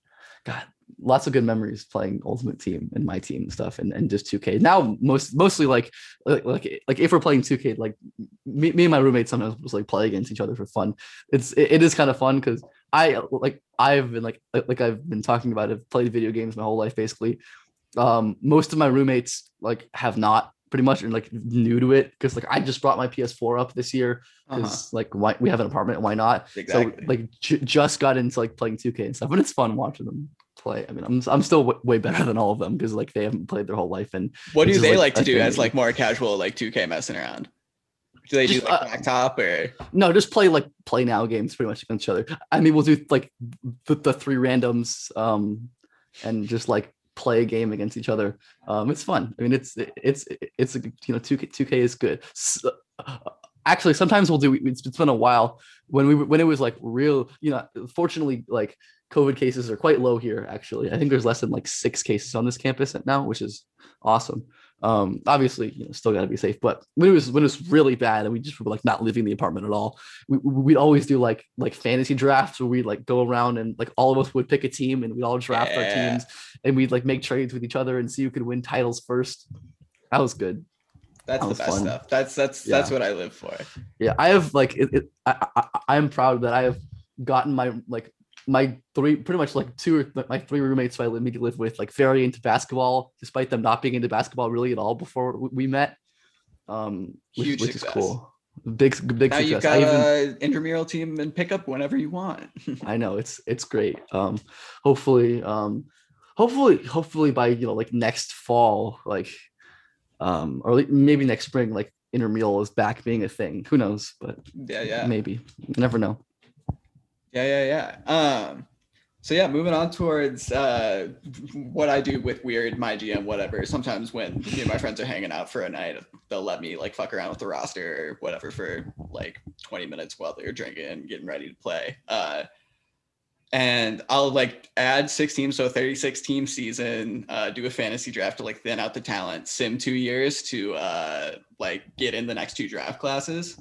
God, lots of good memories playing Ultimate Team and my team and stuff, and, and just 2K. Now most mostly like like like, like if we're playing 2K, like me, me and my roommates sometimes just like play against each other for fun. It's it, it is kind of fun because I like I've been like like I've been talking about. I've played video games my whole life basically. Um, most of my roommates like have not pretty much and like new to it because like I just brought my PS4 up this year Uh-huh. because like why we have an apartment why not Exactly. so like j- just got into like playing 2k and stuff but it's fun watching them play i mean i'm, I'm still w- way better than all of them because like they haven't played their whole life and what do which is, they like, like to do thing as like more casual like 2K messing around? Do they do Just, like uh, blacktop or? no just play like play now games pretty much against each other i mean we'll do like the, the three randoms um and just like play a game against each other um it's fun i mean it's it's it's you know 2k 2k is good S- actually sometimes we'll do it's, it's been a while when we when it was like real you know fortunately like covid cases are quite low here actually i think there's less than like six cases on this campus now which is awesome um obviously you know still got to be safe but when it was when it was really bad and we just were like not leaving the apartment at all we, we'd always do like like fantasy drafts where we'd like go around and like all of us would pick a team and we'd all draft our teams and we'd like make trades with each other and see who could win titles first that was good That's That the best fun. stuff. That's that's that's what I live for. yeah i have like it, it I, I i'm proud that i have gotten my like my three pretty much like two or my three roommates who i immediately live with like very into basketball despite them not being into basketball really at all before we met um which, Huge which is cool big big Now you've success got I even, a intramural team and pick up whenever you want. I know it's it's great. Um, hopefully, um, hopefully, hopefully by you know like next fall, like, um, or maybe next spring, like intramural is back being a thing. Who knows? But yeah, yeah. maybe you never know. Yeah, yeah, yeah. Um, so yeah, moving on towards uh, what I do with weird my GM whatever. Sometimes when me and my friends are hanging out for a night, they'll let me like fuck around with the roster or whatever for like 20 minutes while they're drinking and getting ready to play. Uh, and I'll like add six teams, so a 36 team season, uh, do a fantasy draft to like thin out the talent, sim two years to uh, like get in the next two draft classes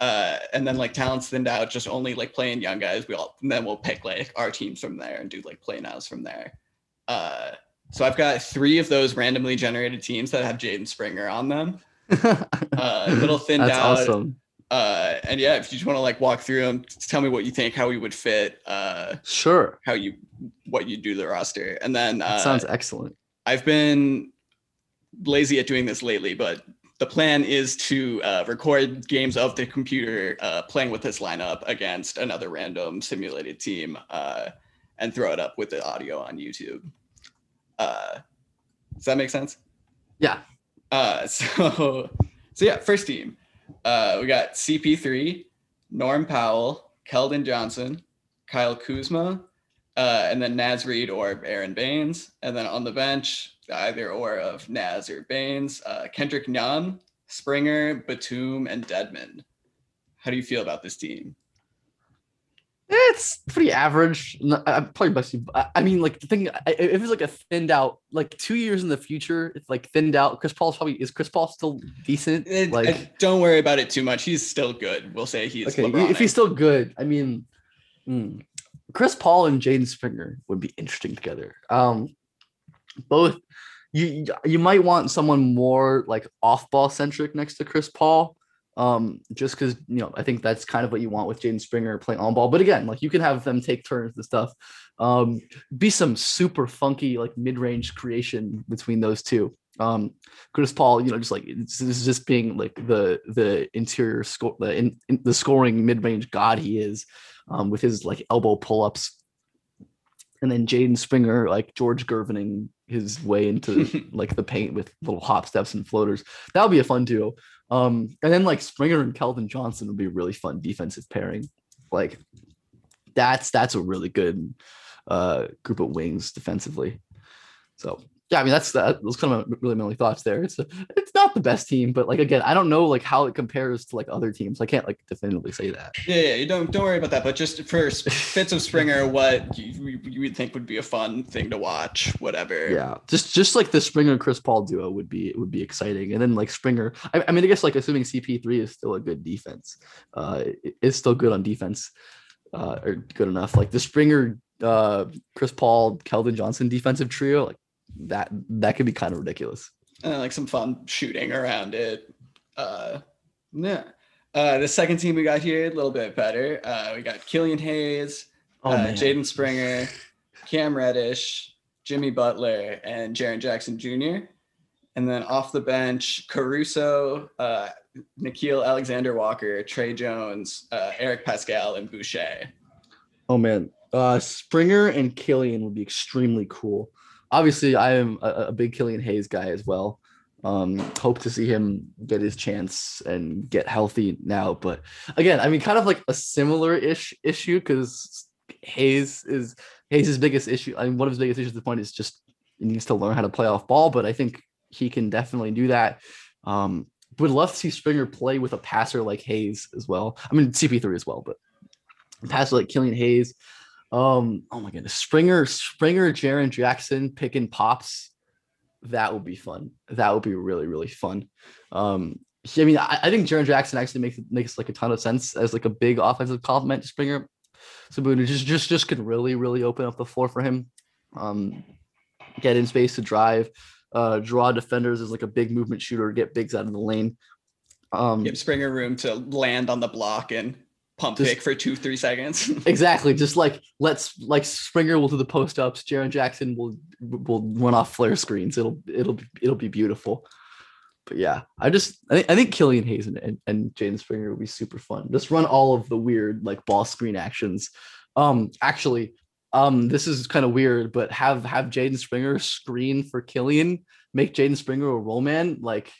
uh, and then like talents thinned out, just only like playing young guys. We all and then we'll pick like our teams from there and do like play nows from there. Uh, so I've got three of those randomly generated teams that have Jaden Springer on them. Uh, a little thinned That's out. awesome. Uh, and yeah, if you just want to like walk through them, tell me what you think, how we would fit, uh, Sure, how you what you do the roster, and then that uh, sounds excellent. I've been lazy at doing this lately, but the plan is to uh, record games of the computer uh, playing with this lineup against another random simulated team uh, and throw it up with the audio on YouTube. Uh, does that make sense? Yeah, Uh, so, so yeah, first team. Uh, we got CP3, Norm Powell, Keldon Johnson, Kyle Kuzma, uh, and then Naz Reid or Aron Baynes. And then on the bench, either or of Naz or Baynes, uh, Kendrick Nunn, Springer, Batum, and Dedmon. How do you feel about this team? It's pretty average. I'm probably best. I mean, like the thing, if it's like a thinned out, like two years in the future, it's like thinned out. Chris Paul's probably is Chris Paul still decent? It- like, I- don't worry about it too much. He's still good. We'll say he's okay, if he's still good, I mean, hmm, Chris Paul and Jaden Springer would be interesting together. Um, both you you might want someone more like off ball centric next to Chris Paul. Um, just because you know, I think that's kind of what you want with Jaden Springer playing on ball. But again, like you can have them take turns and stuff. Um, be some super funky like mid range creation between those two. Um, Chris Paul, you know, just like this is just being like the the interior score, the in, in the scoring mid range god he is, um, with his like elbow pull ups, and then Jaden Springer like George Gervining his way into like the paint with little hop steps and floaters. That would be a fun duo. Um, and then like Springer and Keldon Johnson would be a really fun defensive pairing. Like that's that's a really good uh group of wings defensively. So yeah, I mean that's that those kind of my- really my only thoughts there. It's a, it's not the best team, but like again, I don't know like how it compares to like other teams. I can't like definitively say that. Yeah, yeah, you don't don't worry about that. But just for fits of Springer, what you, you would think would be a fun thing to watch, whatever. Yeah, just just like the Springer Chris Paul duo would be would be exciting, and then like Springer. I, I mean, I guess like assuming CP three is still a good defense, uh, it- it's still good on defense, uh, or good enough. Like the Springer, uh, Chris Paul, Keldon Johnson defensive trio, like that that could be kind of ridiculous. and like some fun shooting around it. Uh, yeah. Uh, the second team we got here a little bit better. Uh, we got Killian Hayes, Oh uh, Jaden Springer, Cam Reddish, Jimmy Butler, and Jaren Jackson Jr. And then off the bench, Caruso, uh, Nickeil Alexander Walker, Tre Jones, uh, Eric Paschall, and Boucher. Oh man, uh, Springer and Killian would be extremely cool. Obviously, I am a, a big Killian Hayes guy as well. Um, hope to see him get his chance and get healthy now. But again, I mean, kind of like a similar ish issue because Hayes is Hayes' biggest issue. I mean, one of his biggest issues at the point is just he needs to learn how to play off ball. But I think he can definitely do that. Um, would love to see Springer play with a passer like Hayes as well. I mean, CP3 as well, but a passer like Killian Hayes. Um, oh my goodness, Springer, Springer, Jaren Jackson picking pops. That would be fun. That would be really, really fun. Um, I mean, I, I think Jaren Jackson actually makes makes like a ton of sense as like a big offensive compliment to Springer. So Boone just just just could really, really open up the floor for him. Um, get in space to drive, uh, draw defenders as like a big movement shooter, get bigs out of the lane. Um, Give Springer room to land on the block and pump Just- fake for two, three seconds. Exactly. Just like let's like Springer will do the post ups. Jaren Jackson will will run off flare screens. It'll it'll be it'll be beautiful. But yeah, I just I think I think Killian Hayes and, and, and Jaden Springer will be super fun. Just run all of the weird like ball screen actions. Um actually, um this is kind of weird, but have have Jaden Springer screen for Killian, make Jaden Springer a roll man. Like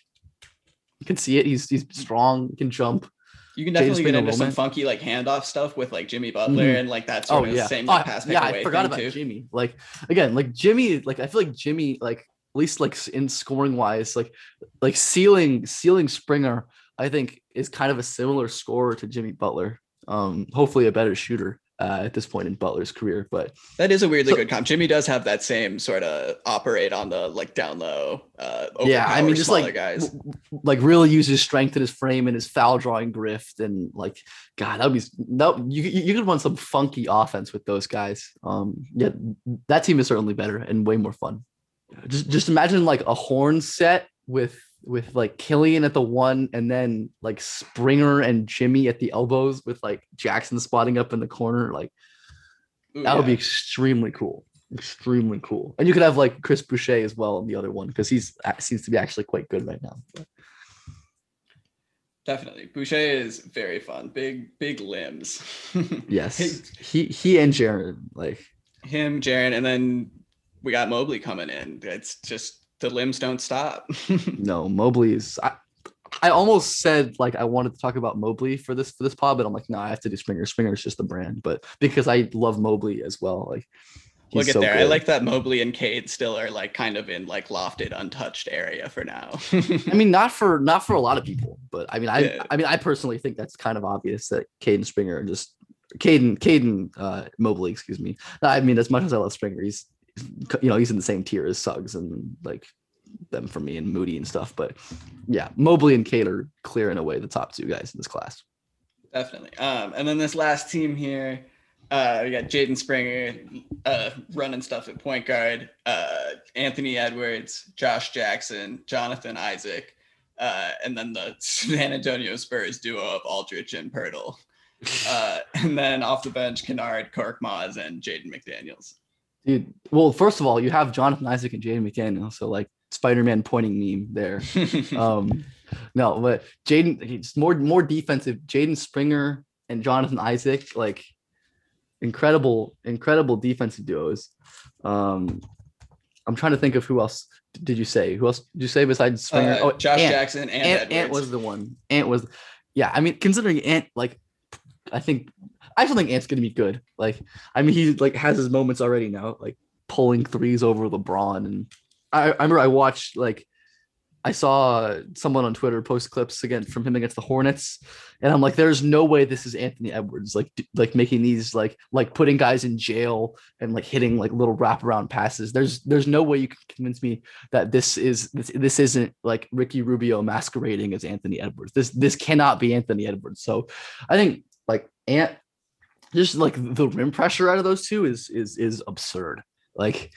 you can see it. He's he's strong, can jump. You can definitely get into some funky like handoff stuff with like Jimmy Butler Mhm. and like that sort Oh of yeah, same Oh, like pass pick yeah. I forgot about too. Jimmy. Like again, like Jimmy. Like I feel like Jimmy, like at least like in scoring wise, like like ceiling ceiling Springer, I think is kind of a similar scorer to Jimmy Butler. Um, hopefully a better shooter uh, at this point in Butler's career. But That is a weirdly So- good comp. Jimmy does have that same sort of operate on the like down low. Uh, yeah, I mean, just like guys. like really use his strength in his frame and his foul drawing grift and like God, that would be that you you you could run some funky offense with those guys. Um, yeah, that team is certainly better and way more fun. Just just imagine like a horn set with with like Killian at the one and then like Springer and Jimmy at the elbows with like Jackson spotting up in the corner. Like Ooh, that would be extremely cool. Extremely cool. And you could have like Chris Boucher as well in the other one because he's uh, seems to be actually quite good right now. definitely. Boucher is very fun. Big big limbs. Yes. He he and Jared like him, Jaren, and then we got Mobley coming in. It's just the limbs don't stop. no Mobley is I, I almost said like I wanted to talk about Mobley for this for this pod, but I'm like, no, I have to do Springer. Springer is just the brand, but because I love Mobley as well, like We'll he's so there. I like that Mobley and Cade still are like kind of in like lofted, untouched area for now. I mean, not for not for a lot of people, but I mean, I Yeah. I mean, I personally think that's kind of obvious that Cade and Springer are just Caden Caden uh, Mobley, excuse me. I mean, as much as I love Springer, he's you know he's in the same tier as Suggs and like them for me and Moody and stuff. But yeah, Mobley and Cade are clearing away the top two guys in this class. Definitely. Um, and then this last team here, uh, we got Jaden Springer uh, running stuff at point guard, uh, Anthony Edwards, Josh Jackson, Jonathan Isaac, uh, and then the San Antonio Spurs duo of Aldridge and Poeltl. Uh, and then off the bench, Kennard, Korkmaz, and Jaden McDaniels. Dude, well, first of all, you have Jonathan Isaac and Jaden McDaniel, so like Spider-Man pointing meme there. um no but jaden he's more more defensive. Jaden springer and jonathan isaac like incredible incredible defensive duos. Um i'm trying to think of who else did you say? Who else did you say besides springer? Uh, Josh Ant. Jackson and Ant, Ant was the one. Ant was yeah i mean considering ant like i think i still think ant's gonna be good like i mean he like has his moments already now like pulling threes over lebron and i, I remember i watched like I saw someone on Twitter post clips again from him against the Hornets, and I'm like, "There's no way this is Anthony Edwards like like making these like like putting guys in jail and like hitting like little wraparound passes. There's there's no way you can convince me that this is this this isn't like Ricky Rubio masquerading as Anthony Edwards. This this cannot be Anthony Edwards. So I think like Ant, just like the rim pressure out of those two is is is absurd. Like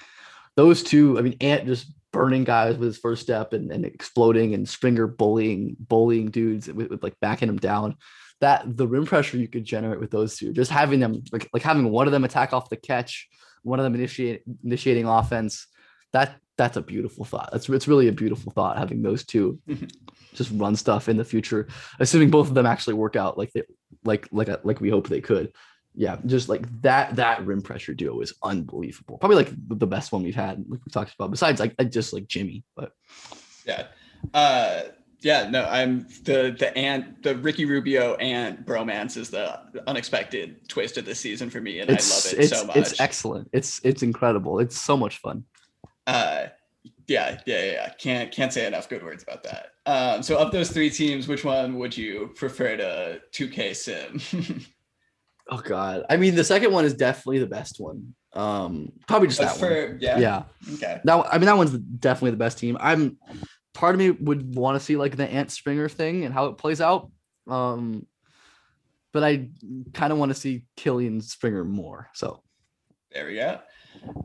those two, I mean, Ant just burning guys with his first step and, and exploding and Springer bullying, bullying dudes with, with like backing them down. That the rim pressure you could generate with those two, just having them like like having one of them attack off the catch, one of them initiate initiating offense. That that's a beautiful thought. That's it's really a beautiful thought having those two just run stuff in the future, assuming both of them actually work out like they like like like we hope they could yeah, just like that that rim pressure duo is unbelievable. Probably like the- best one we've had, like we talked about. Besides, like I just like Jimmy, but Yeah. Uh yeah, no, I'm the the ant the Ricky Rubio and bromance is the unexpected twist of the season for me, and it's I love it it's so much. it's excellent. It's it's incredible. It's so much fun. uh yeah, yeah, yeah, yeah. Can't can't say enough good words about that. Um, so of those three teams, which one would you prefer to 2K sim? Oh god, I mean the second one is definitely the best one. Um, probably just That's that one. yeah. Yeah, Okay. that I mean that one's definitely the best team. I'm part of me would want to see like the Ant Springer thing and how it plays out. Um, but I kind of want to see Killian Springer more. So There we go.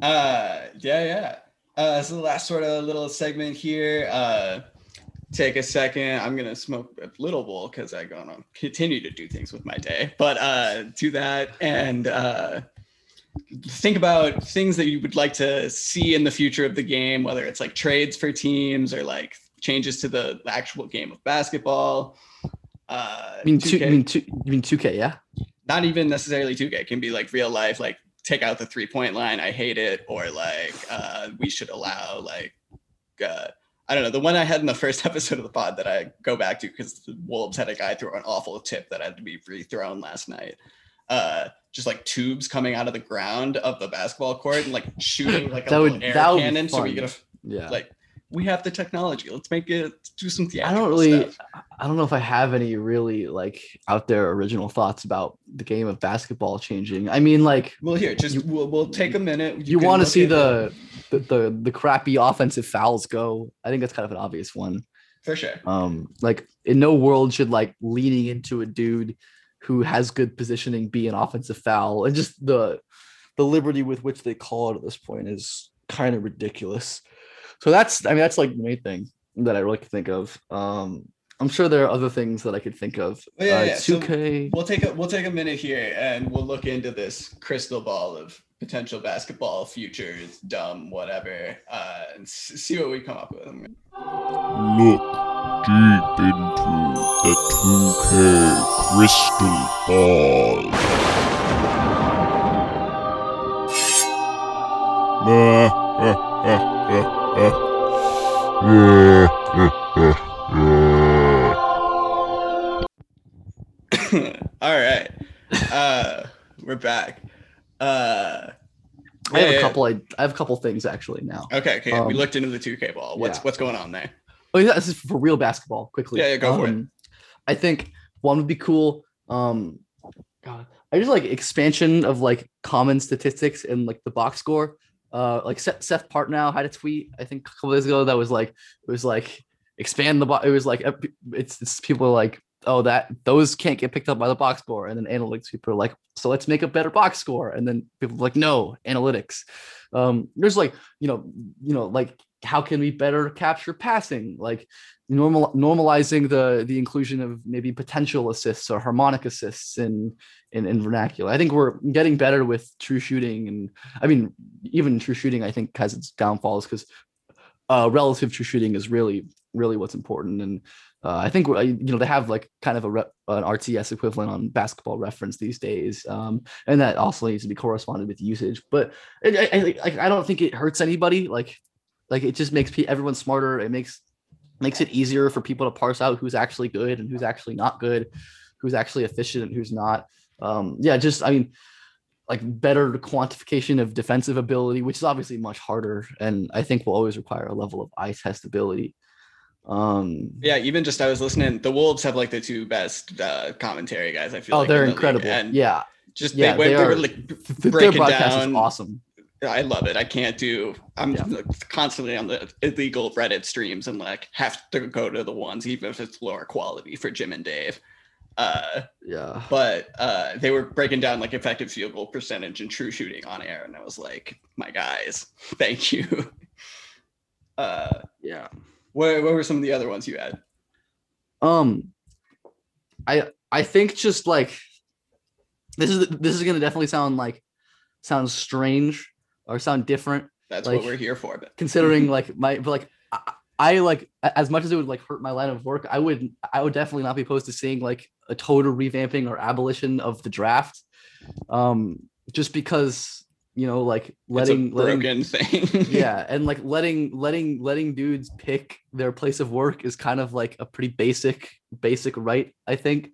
Uh, yeah, yeah. Uh, so the last sort of little segment here. Uh, take a second. I'm gonna smoke a little bowl because I'm gonna continue to do things with my day. But uh, do that and uh, think about things that you would like to see in the future of the game, whether it's like trades for teams or like changes to the actual game of basketball. Uh, I mean, two, 2K I mean, two, you mean 2K, yeah? not even necessarily 2K. It can be like real life, like take out the three point line. I hate it. Or like uh, we should allow like uh, I don't know the one I had in the first episode of the pod that I go back to because the Wolves had a guy throw an awful tip that had to be rethrown last night. Uh, just like tubes coming out of the ground of the basketball court and like shooting like a would- air that would cannon. So we get a Yeah. like we have the technology. Let's make it do some I don't really, stuff. I don't know if I have any really like out there original thoughts about the game of basketball changing. I mean, like Well, here, just You- we'll, we'll take a minute. you, can want to see the, the the the crappy offensive fouls go. I think that's kind of an obvious one. for sure. Um, like in no world should like leaning into a dude who has good positioning be an offensive foul, and just the the liberty with which they call it at this point is kind of ridiculous. So that's I mean that's like the main thing that I really could think of. Um, I'm sure there are other things that I could think of. Oh, yeah, uh, yeah. 2K. We'll take a we'll take a minute here and we'll look into this crystal ball of potential basketball futures, dumb, whatever, uh, and see what we come up with. Look deep into the 2K crystal ball. All right. Uh, we're back. Uh, I have yeah, a couple. I, I have a couple things actually now. Okay, okay. we Um, looked into the 2K ball. What's yeah. what's going on there? Oh yeah, this is for real basketball. Quickly. Yeah, yeah, go for it. Um, I think one would be cool. Um, God, I just like expansion of like common statistics and like the box score. Uh, like Seth, Seth Partnow had a tweet I think a couple days ago that was like it was like expand the box. It was like it's, it's people are like oh that those can't get picked up by the box score, and then analytics people are like so let's make a better box score, and then people are like no analytics. Um, there's like you know you know like how can we better capture passing like normal normalizing the the inclusion of maybe potential assists or harmonic assists in in, in vernacular. I think we're getting better with true shooting, and I mean even true shooting I think has its downfalls because uh, relative true shooting is really really what's important. And uh, I think uh, you know they have like kind of a rep, an RTS equivalent on Basketball Reference these days, um, and that also needs to be corresponded with usage. But I, I, I, don't think it hurts anybody. Like like it just makes everyone smarter. It makes makes it easier for people to parse out who's actually good and who's actually not good, who's actually efficient and who's not. Um, yeah, just I mean, like better quantification of defensive ability, which is obviously much harder, and I think will always require a level of eye test ability. Um, Yeah, even just I was listening. The Wolves have like the two best uh, commentary guys. I feel. oh, like, they're in the incredible. And yeah, just yeah, they, went, they they are- were like breaking down. is awesome. I love it. I can't do. I'm Yeah. constantly on the illegal Reddit streams and like have to go to the ones even if it's lower quality for Jim and Dave. Uh, Yeah, but uh, they were breaking down like effective field goal percentage and true shooting on air, and I was like, my guys, thank you. Uh, yeah. What, what were some of the other ones you had? Um, I I think just like this is this is gonna definitely sound like sound strange or sound different That's Like- what we're here for. But considering like my but like I, I like as much as it would like hurt my line of work i would i would definitely not be opposed to seeing like a total revamping or abolition of the draft um just because you know like letting letting thing. yeah and like letting letting letting dudes pick their place of work is kind of like a pretty basic basic right i think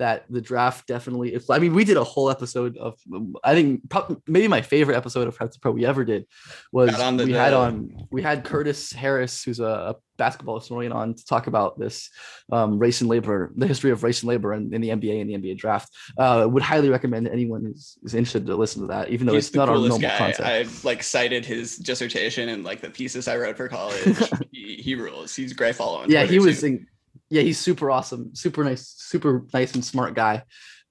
that the draft definitely if i mean we did a whole episode of i think prob- maybe my favorite episode of Prep2Pro we ever did was Got on the- we had on we had curtis harris who's a, a basketball historian on to talk about this um, race and labor the history of race and labor in, in the nba and the nba draft uh, would highly recommend anyone who's, who's interested to listen to that even though He's it's not our normal guy. concept I've like cited his dissertation and like the thesis I wrote for college. he, he rules. He's great following. yeah he was in, yeah he's super awesome super nice super nice and smart guy.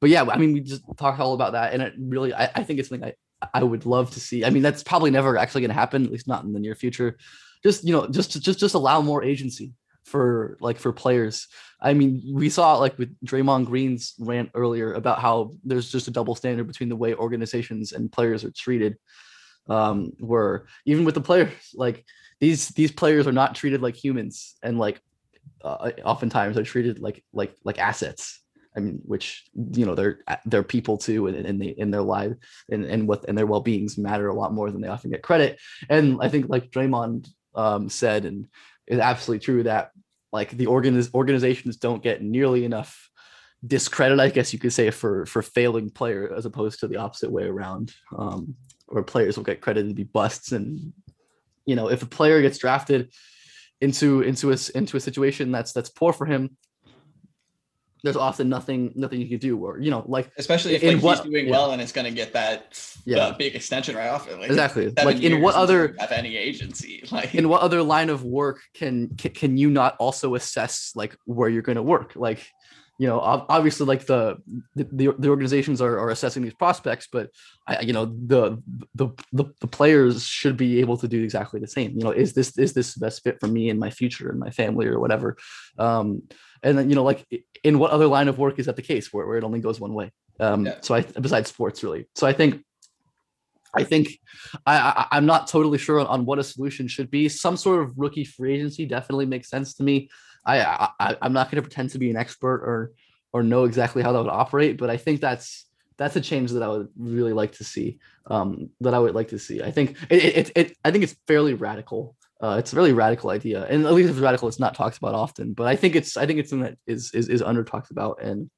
But yeah i mean we just talked all about that and it really i, I think it's something i i would love to see. I mean that's probably never actually going to happen at least not in the near future. Just you know just just just allow more agency for like for players. I mean we saw like with Draymond Green's rant earlier about how there's just a double standard between the way organizations and players are treated um where even with the players like these these players are not treated like humans and like uh, oftentimes are treated like like like assets. I mean which you know they're they're people too and, and they in their life and and what and their well-beings matter a lot more than they often get credit. And i think like Draymond um said and it's absolutely true that like the organiz- organizations don't get nearly enough discredit i guess you could say for for failing player as opposed to the opposite way around um where players will get credited to be busts. And you know if a player gets drafted into into a into a situation that's that's poor for him there's often nothing nothing you can do or you know like especially if in like, what- he's doing yeah. well and it's going to get that Yeah. uh, big extension right off it. Like, exactly like in what other have any agency like in what other line of work can can, can you not also assess like where you're going to work like you know obviously like the the, the organizations are, are assessing these prospects but I, you know the, the the the players should be able to do exactly the same you know is this is this the best fit for me and my future and my family or whatever um and then you know like in what other line of work is that the case where, where it only goes one way um Yeah. so i besides sports really so i think I think I, I I'm not totally sure on, on what a solution should be. Some sort of rookie free agency definitely makes sense to me. I, I I'm not going to pretend to be an expert or or know exactly how that would operate, but I think that's that's a change that I would really like to see. Um, that I would like to see. I think it it, it, I think it's fairly radical. Uh, it's a really radical idea, and at least if it's radical, it's not talked about often. But I think it's I think it's something that is is is under talked about, and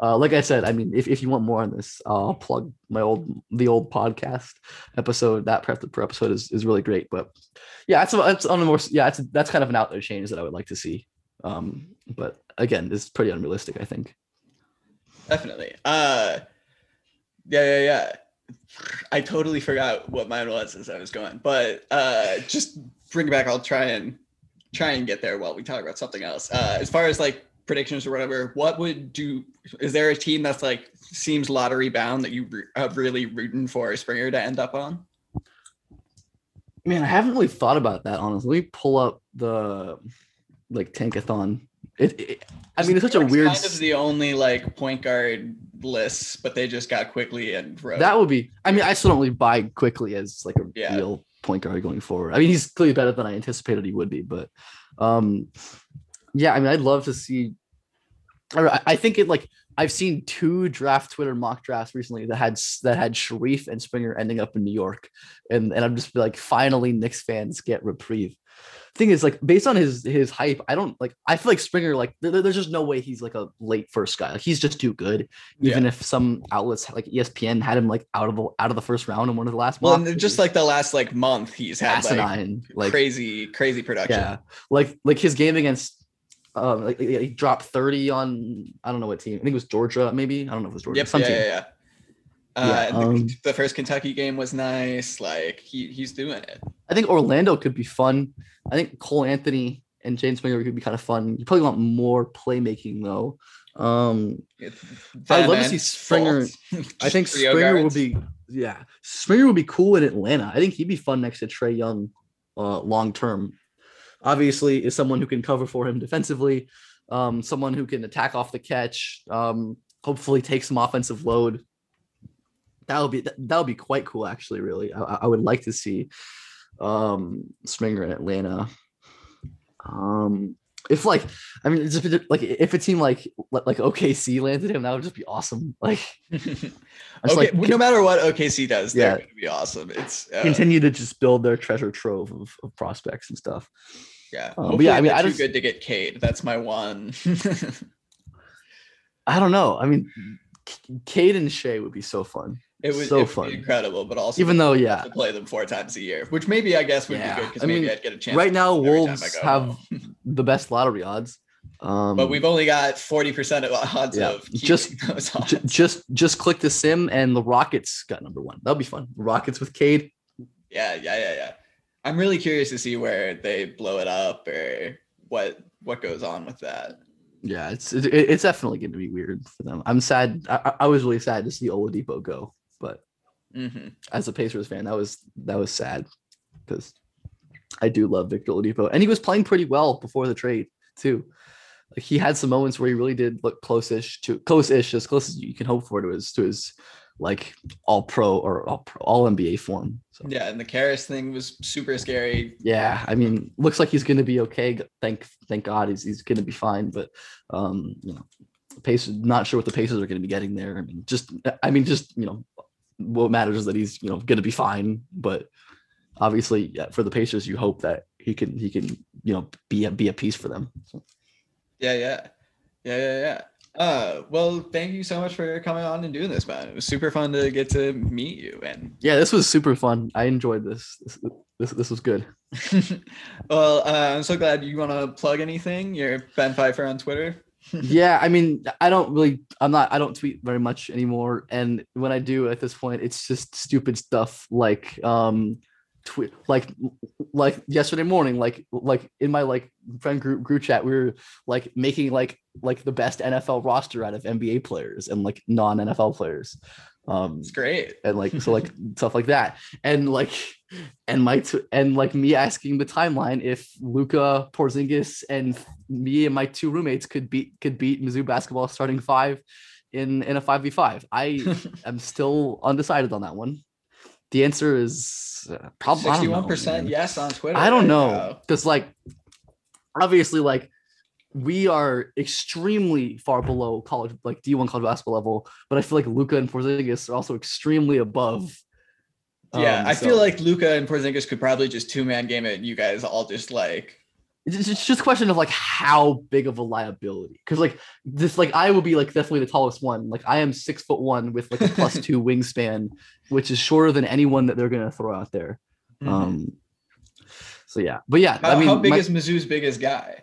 uh, like I said, I mean, if, if you want more on this, I'll plug my old the old podcast episode. That prep per episode is, is really great. But yeah, that's that's on the more yeah, that's that's kind of an out there change that I would like to see. Um, but again, it's pretty unrealistic, I think. Definitely. Uh, yeah, yeah, yeah. I totally forgot what mine was as I was going, but uh, just bring it back. I'll try and try and get there while we talk about something else. Uh, as far as like predictions or whatever, what would do? Is there a team that's like seems lottery bound that you re- are really rooting for Springer to end up on? Man, I haven't really thought about that honestly. Let me pull up the like tankathon. It, it I mean, it's such a weird. Kind of the only like point guard lists, but they just got Quickley and. That would be. I mean, I still don't really buy Quickley as like a Yeah. real point guard going forward. I mean, he's clearly better than I anticipated he would be, but um, yeah. I mean, I'd love to see. I I think it like I've seen two draft Twitter mock drafts recently that had that had Sharife and Springer ending up in New York, and and I'm just like, finally, Knicks fans get reprieve. Thing is, like, based on his his hype, I don't like. I feel like Springer, like, there- there's just no way he's like a late first guy. Like, he's just too good even if some outlets like ESPN had him like out of the out of the first round in one of the last well, and just like the last like month, he's had like asinine, like crazy, crazy production. yeah, like like his game against um like he dropped 30 on I don't know what team. I think it was Georgia, maybe. I don't know if it was Georgia. Yep. some Yeah, team. yeah, yeah. Uh, Yeah, the, um, the first Kentucky game was nice. Like he he's doing it. I think Orlando could be fun. I think Cole Anthony and Jaden Springer could be kind of fun. You probably want more playmaking though. Um I'd love to see Springer- I think Springer will be yeah. Springer would be cool in Atlanta. I think he'd be fun next to Trae Young uh long term. Obviously, is someone who can cover for him defensively, um, someone who can attack off the catch, um, hopefully take some offensive load. That would be that would be quite cool, actually. Really, I, I would like to see um Springer in Atlanta. Um, if like, I mean, just, like if a team like like OKC landed him, that would just be awesome. Like, okay, like, no matter what OKC does, they're Yeah. going to be awesome. It's uh, continue to just build their treasure trove of, of prospects and stuff. yeah. Um, but yeah, I mean, they're I just- good to get Cade. That's my one. I don't know. I mean, Cade and Shai would be so fun. It was So it fun. incredible, but also Even though, yeah, to play them four times a year, which maybe I guess would Yeah, be good because maybe mean, I'd get a chance. right now every time I Wolves have the best lottery odds. Um, but we've only got forty percent of odds Yeah, of just- odds. j- just just click the sim and the Rockets got number one. That'll be fun. Rockets with Cade. Yeah, yeah, yeah, yeah. I'm really curious to see where they blow it up or what what goes on with that. Yeah, it's it, it's definitely going to be weird for them. I'm sad. I, I- I was really sad to see Oladipo go, but hmm as a Pacers fan, that was that was sad because I do love Victor Oladipo, and he was playing pretty well before the trade too. Like he had some moments where he really did look close-ish to close-ish, as close as you can hope for to his to his like all pro or all pro, all NBA form. So Yeah, and the Caris thing was super scary. yeah, I mean, looks like he's going to be okay. Thank thank God he's he's going to be fine. But um, you know, Pacers not sure what the Pacers are going to be getting there. I mean, just I mean, just you know, what matters is that he's you know going to be fine. But obviously, yeah, for the Pacers, you hope that he can he can you know be a be a piece for them. So, Yeah, yeah, yeah, yeah, yeah. Uh, well, thank you so much for coming on and doing this, man. It was super fun to get to meet you. And yeah, this was super fun. I enjoyed this. This this, this was good. well, uh, I'm so glad you want to plug anything. You're Ben Pfeifer on Twitter. Yeah i mean i don't really i'm not i don't tweet very much anymore and when i do at this point it's just stupid stuff like um tweet like like yesterday morning like like in my like friend group group chat we were like making like like the best nfl roster out of nba players and like non-nfl players um It's great. and like so like stuff like that. And like and my t- and like me asking the timeline if Luka Porzingis and me and my two roommates could beat could beat Mizzou basketball starting five in in a 5v5 i am still undecided on that one. The answer is uh, probably Sixty-one percent yes on Twitter. I don't know. because like obviously like we are extremely far below college like D1 college basketball level, but I feel like Luka and Porzingis are also extremely above. Yeah, Um, I so- feel like Luka and Porzingis could probably just two-man game it. And you guys all just like it's just a question of like how big of a liability. Because like this, like I will be like definitely the tallest one. Like I am six foot one with like a plus two wingspan, which is shorter than anyone that they're gonna throw out there. Mhm. Um. So yeah, but yeah, how, I mean, how big my- is Mizzou's biggest guy?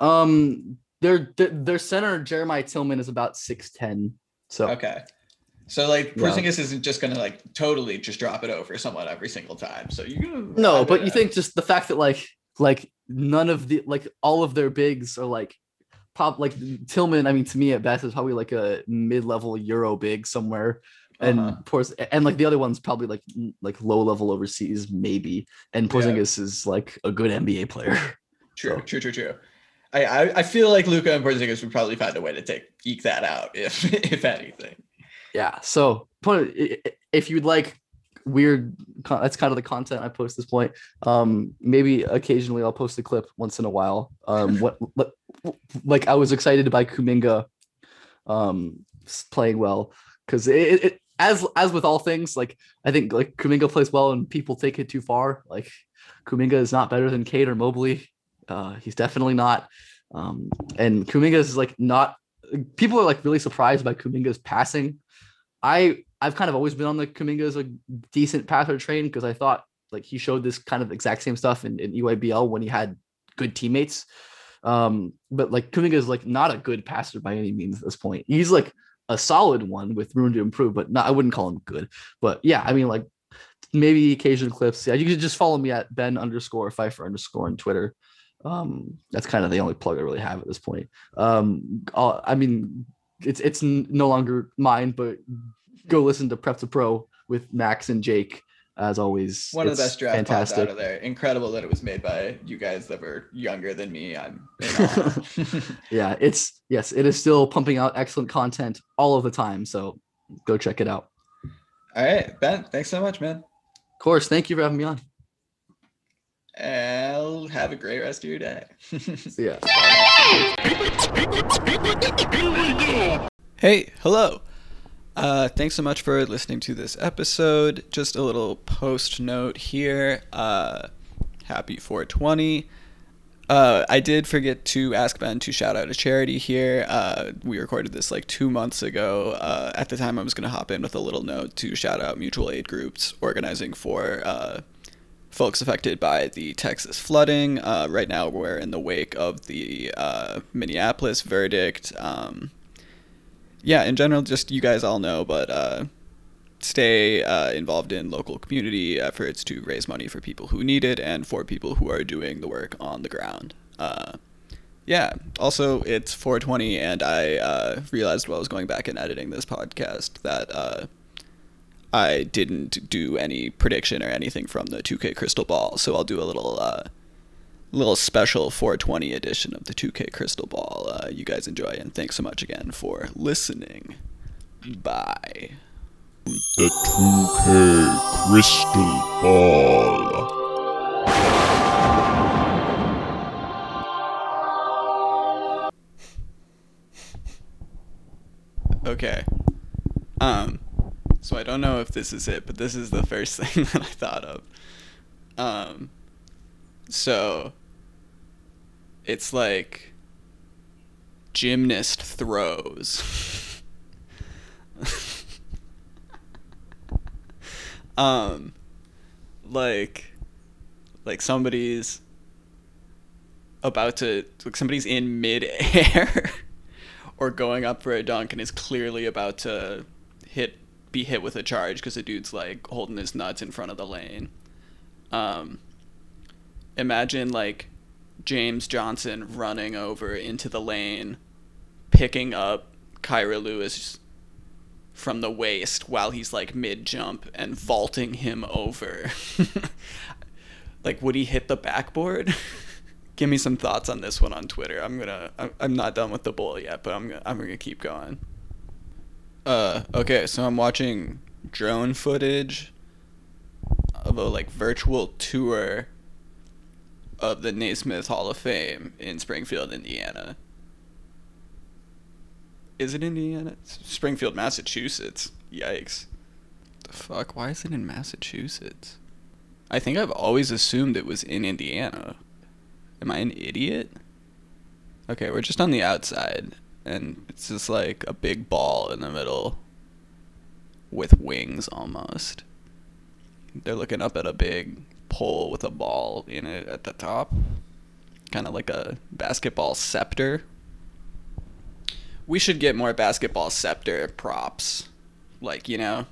Um their their, center Jeremiah Tilmon is about six ten. So Okay. So like Yeah. Porzingis isn't just gonna like totally just drop it over someone every single time. So you're gonna No, but you think just the fact that like like none of the like all of their bigs are like pop like Tillman. I mean, to me at best is probably like a mid-level Euro big somewhere, and Uh-huh. Porz and like the other one's probably like like low-level overseas maybe, and Yeah. Porzingis is like a good NBA player. True, So- true, true, true. I, I I feel like Luka and Porzingis would probably find a way to take eke that out if if anything. yeah. So point i- i- if you'd like weird, that's kind of the content I post this point. Um, maybe occasionally I'll post a clip once in a while. Um, what what like I was excited by Kuminga, um, playing well because it, it as as with all things like I think like Kuminga plays well and people take it too far. Like Kuminga is not better than Cade or Mobley. Uh, he's definitely not. Um, and Kuminga is like not. People are like really surprised by Kuminga's passing. I I've kind of always been on the Kuminga as a decent passer train because I thought like he showed this kind of exact same stuff in, in EYBL when he had good teammates. Um, but like Kuminga is like not a good passer by any means at this point. He's like a solid one with room to improve, but not I wouldn't call him good. But yeah, I mean like maybe occasional clips. Yeah, you can just follow me at Ben underscore Pfeifer underscore on Twitter. Um, that's kind of the only plug I really have at this point. Um, I'll, I mean, it's it's n- no longer mine, but go listen to Prep2Pro with Max and Jake. As always, One of the best draft pods out of there. Incredible that it was made by you guys that were younger than me. I'm. Yeah, it's yes, it is still pumping out excellent content all of the time. So go check it out. All right, Ben, thanks so much, man. Of course, thank you for having me on. And have a great rest of your day. So, yeah. Hey, hello. Uh, thanks so much for listening to this episode. Just a little post note here. Uh, happy 420. Uh, I did forget to ask Ben to shout out a charity here. Uh, we recorded this like two months ago. Uh, at the time, I was going to hop in with a little note to shout out mutual aid groups organizing for uh, folks affected by the Texas flooding. Uh, right now, we're in the wake of the uh, Minneapolis verdict. Um, yeah, in general, just you guys all know, but uh, stay uh, involved in local community efforts to raise money for people who need it and for people who are doing the work on the ground. Uh, yeah, also, it's 420, and I uh, realized while I was going back and editing this podcast that I didn't do any prediction or anything from the 2K Crystal Ball, so I'll do a little. Uh, little special 420 edition of the 2K Crystal Ball. Uh, you guys enjoy, and thanks so much again for listening. Bye. The 2K Crystal Ball. Okay. Um, so I don't know if this is it, but this is the first thing that I thought of. Um, so it's like gymnast throws. um, like, like somebody's about to, like somebody's in mid-air or going up for a dunk and is clearly about to hit, be hit with a charge because the dude's like holding his nuts in front of the lane. Um, imagine like James Johnson running over into the lane, picking up Kira Lewis from the waist while he's like mid jump and vaulting him over. like, would he hit the backboard? Give me some thoughts on this one on Twitter. I'm gonna. I'm- not done with the bowl yet, but I'm. I'm gonna keep going. Uh. Okay. So I'm watching drone footage of a like virtual tour of the Naismith Hall of Fame in Springfield, Indiana. Is it Indiana? It's Springfield, Massachusetts. Yikes. The fuck? Why is it in Massachusetts? I think I've always assumed it was in Indiana. Am I an idiot? Okay, we're just on the outside, and it's just like a big ball in the middle almost. They're looking up at a big pole with a ball in it at the top. Kind of like a basketball scepter. We should get more basketball scepter props. Like, you know,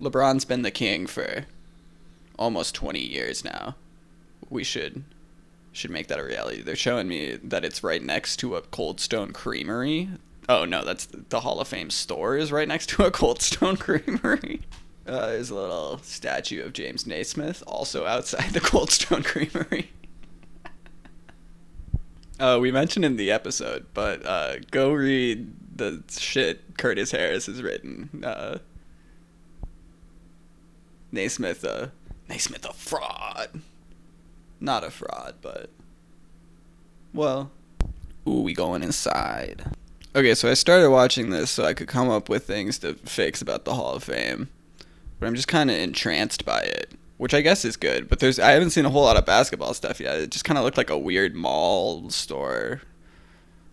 LeBron's been the king for almost 20 years now. We should should make that a reality. They're showing me that it's right next to a Cold Stone Creamery. Oh no, that's the Hall of Fame store is right next to a Cold Stone Creamery. Uh, there's a little statue of James Naismith also outside the Cold Stone Creamery. uh, we mentioned in the episode, but uh, go read the shit Curtis Harris has written. Uh, Naismith, uh, Naismith a fraud. Not a fraud, but well, ooh, we going inside. Okay, so I started watching this so I could come up with things to fix about the Hall of Fame, but I'm just kind of entranced by it, which I guess is good. But there's I haven't seen a whole lot of basketball stuff yet. It just kind of looked like a weird mall store.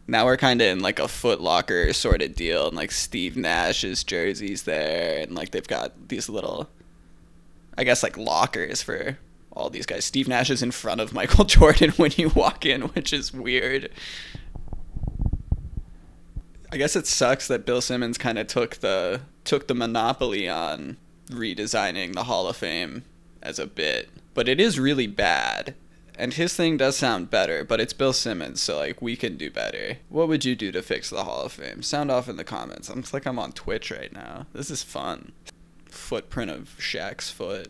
Now we're kind of in like a Foot Locker sort of deal, and like Steve Nash's jerseys there, and like they've got these little, I guess like lockers for all these guys. Steve Nash is in front of Michael Jordan when you walk in, which is weird. I guess it sucks that Bill Simmons kind of took the took the monopoly on redesigning the Hall of Fame as a bit, but it is really bad. And his thing does sound better, but it's Bill Simmons, so like we can do better. What would you do to fix the Hall of Fame? Sound off in the comments. I'm like I'm on Twitch right now. This is fun. Footprint of Shaq's foot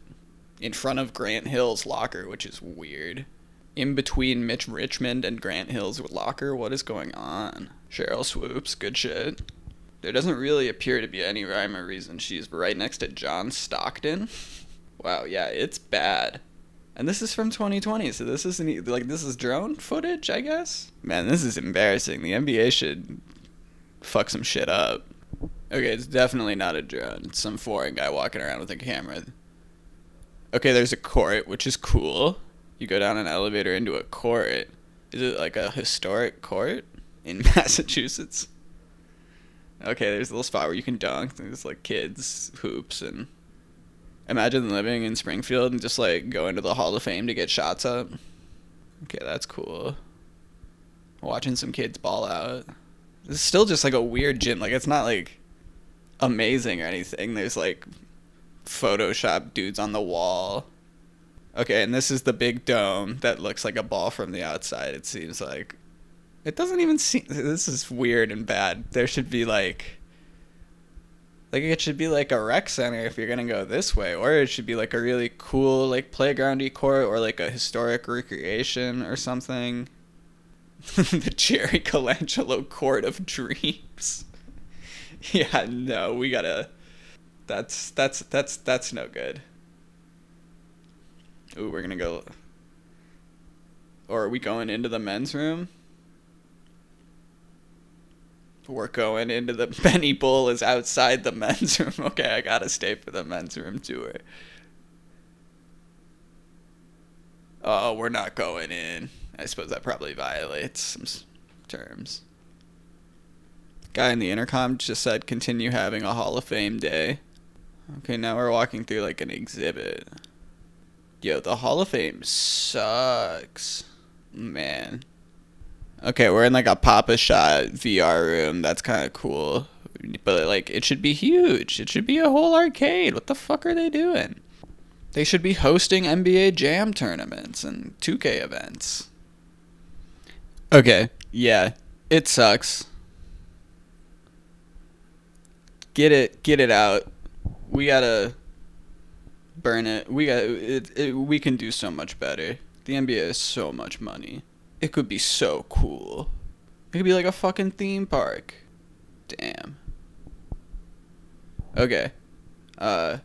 in front of Grant Hill's locker, which is weird. In between Mitch Richmond and Grant Hill's locker, what is going on? Sheryl Swoopes, good shit. There doesn't really appear to be any rhyme or reason she's right next to John Stockton. Wow, yeah, it's bad. And this is from 2020, so this isn't like this is drone footage, I guess. Man, this is embarrassing. The NBA should fuck some shit up. Okay, it's definitely not a drone. It's some foreign guy walking around with a camera. Okay, there's a court, which is cool. You go down an elevator into a court. Is it like a historic court in Massachusetts? Okay, there's a little spot where you can dunk. There's like kids hoops and imagine living in Springfield and just like go into the Hall of Fame to get shots up. Okay, that's cool. Watching some kids ball out. It's still just like a weird gym. Like it's not like amazing or anything. There's like Photoshop dudes on the wall. Okay, and this is the big dome that looks like a ball from the outside. It seems like it doesn't even seem. This is weird and bad. There should be like, like it should be like a rec center if you're gonna go this way, or it should be like a really cool like playgroundy court or like a historic recreation or something. the Jerry Colangelo Court of Dreams. yeah, no, we gotta. That's that's that's that's no good. Ooh, we're gonna go. Or are we going into the men's room? We're going into the Benny Bull is outside the men's room. Okay, I gotta stay for the men's room tour. Oh, we're not going in. I suppose that probably violates some terms. Guy in the intercom just said continue having a Hall of Fame day. Okay, now we're walking through like an exhibit. Yo, the Hall of Fame sucks. Man. Okay, we're in like a Pop-A-Shot VR room. That's kind of cool. But like it should be huge. It should be a whole arcade. What the fuck are they doing? They should be hosting NBA Jam tournaments and 2K events. Okay, yeah. It sucks. Get it get it out. We got to burn it. We got it, it, we can do so much better. The NBA is so much money. It could be so cool. It could be like a fucking theme park. Damn. Okay. Uh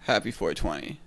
Happy 420.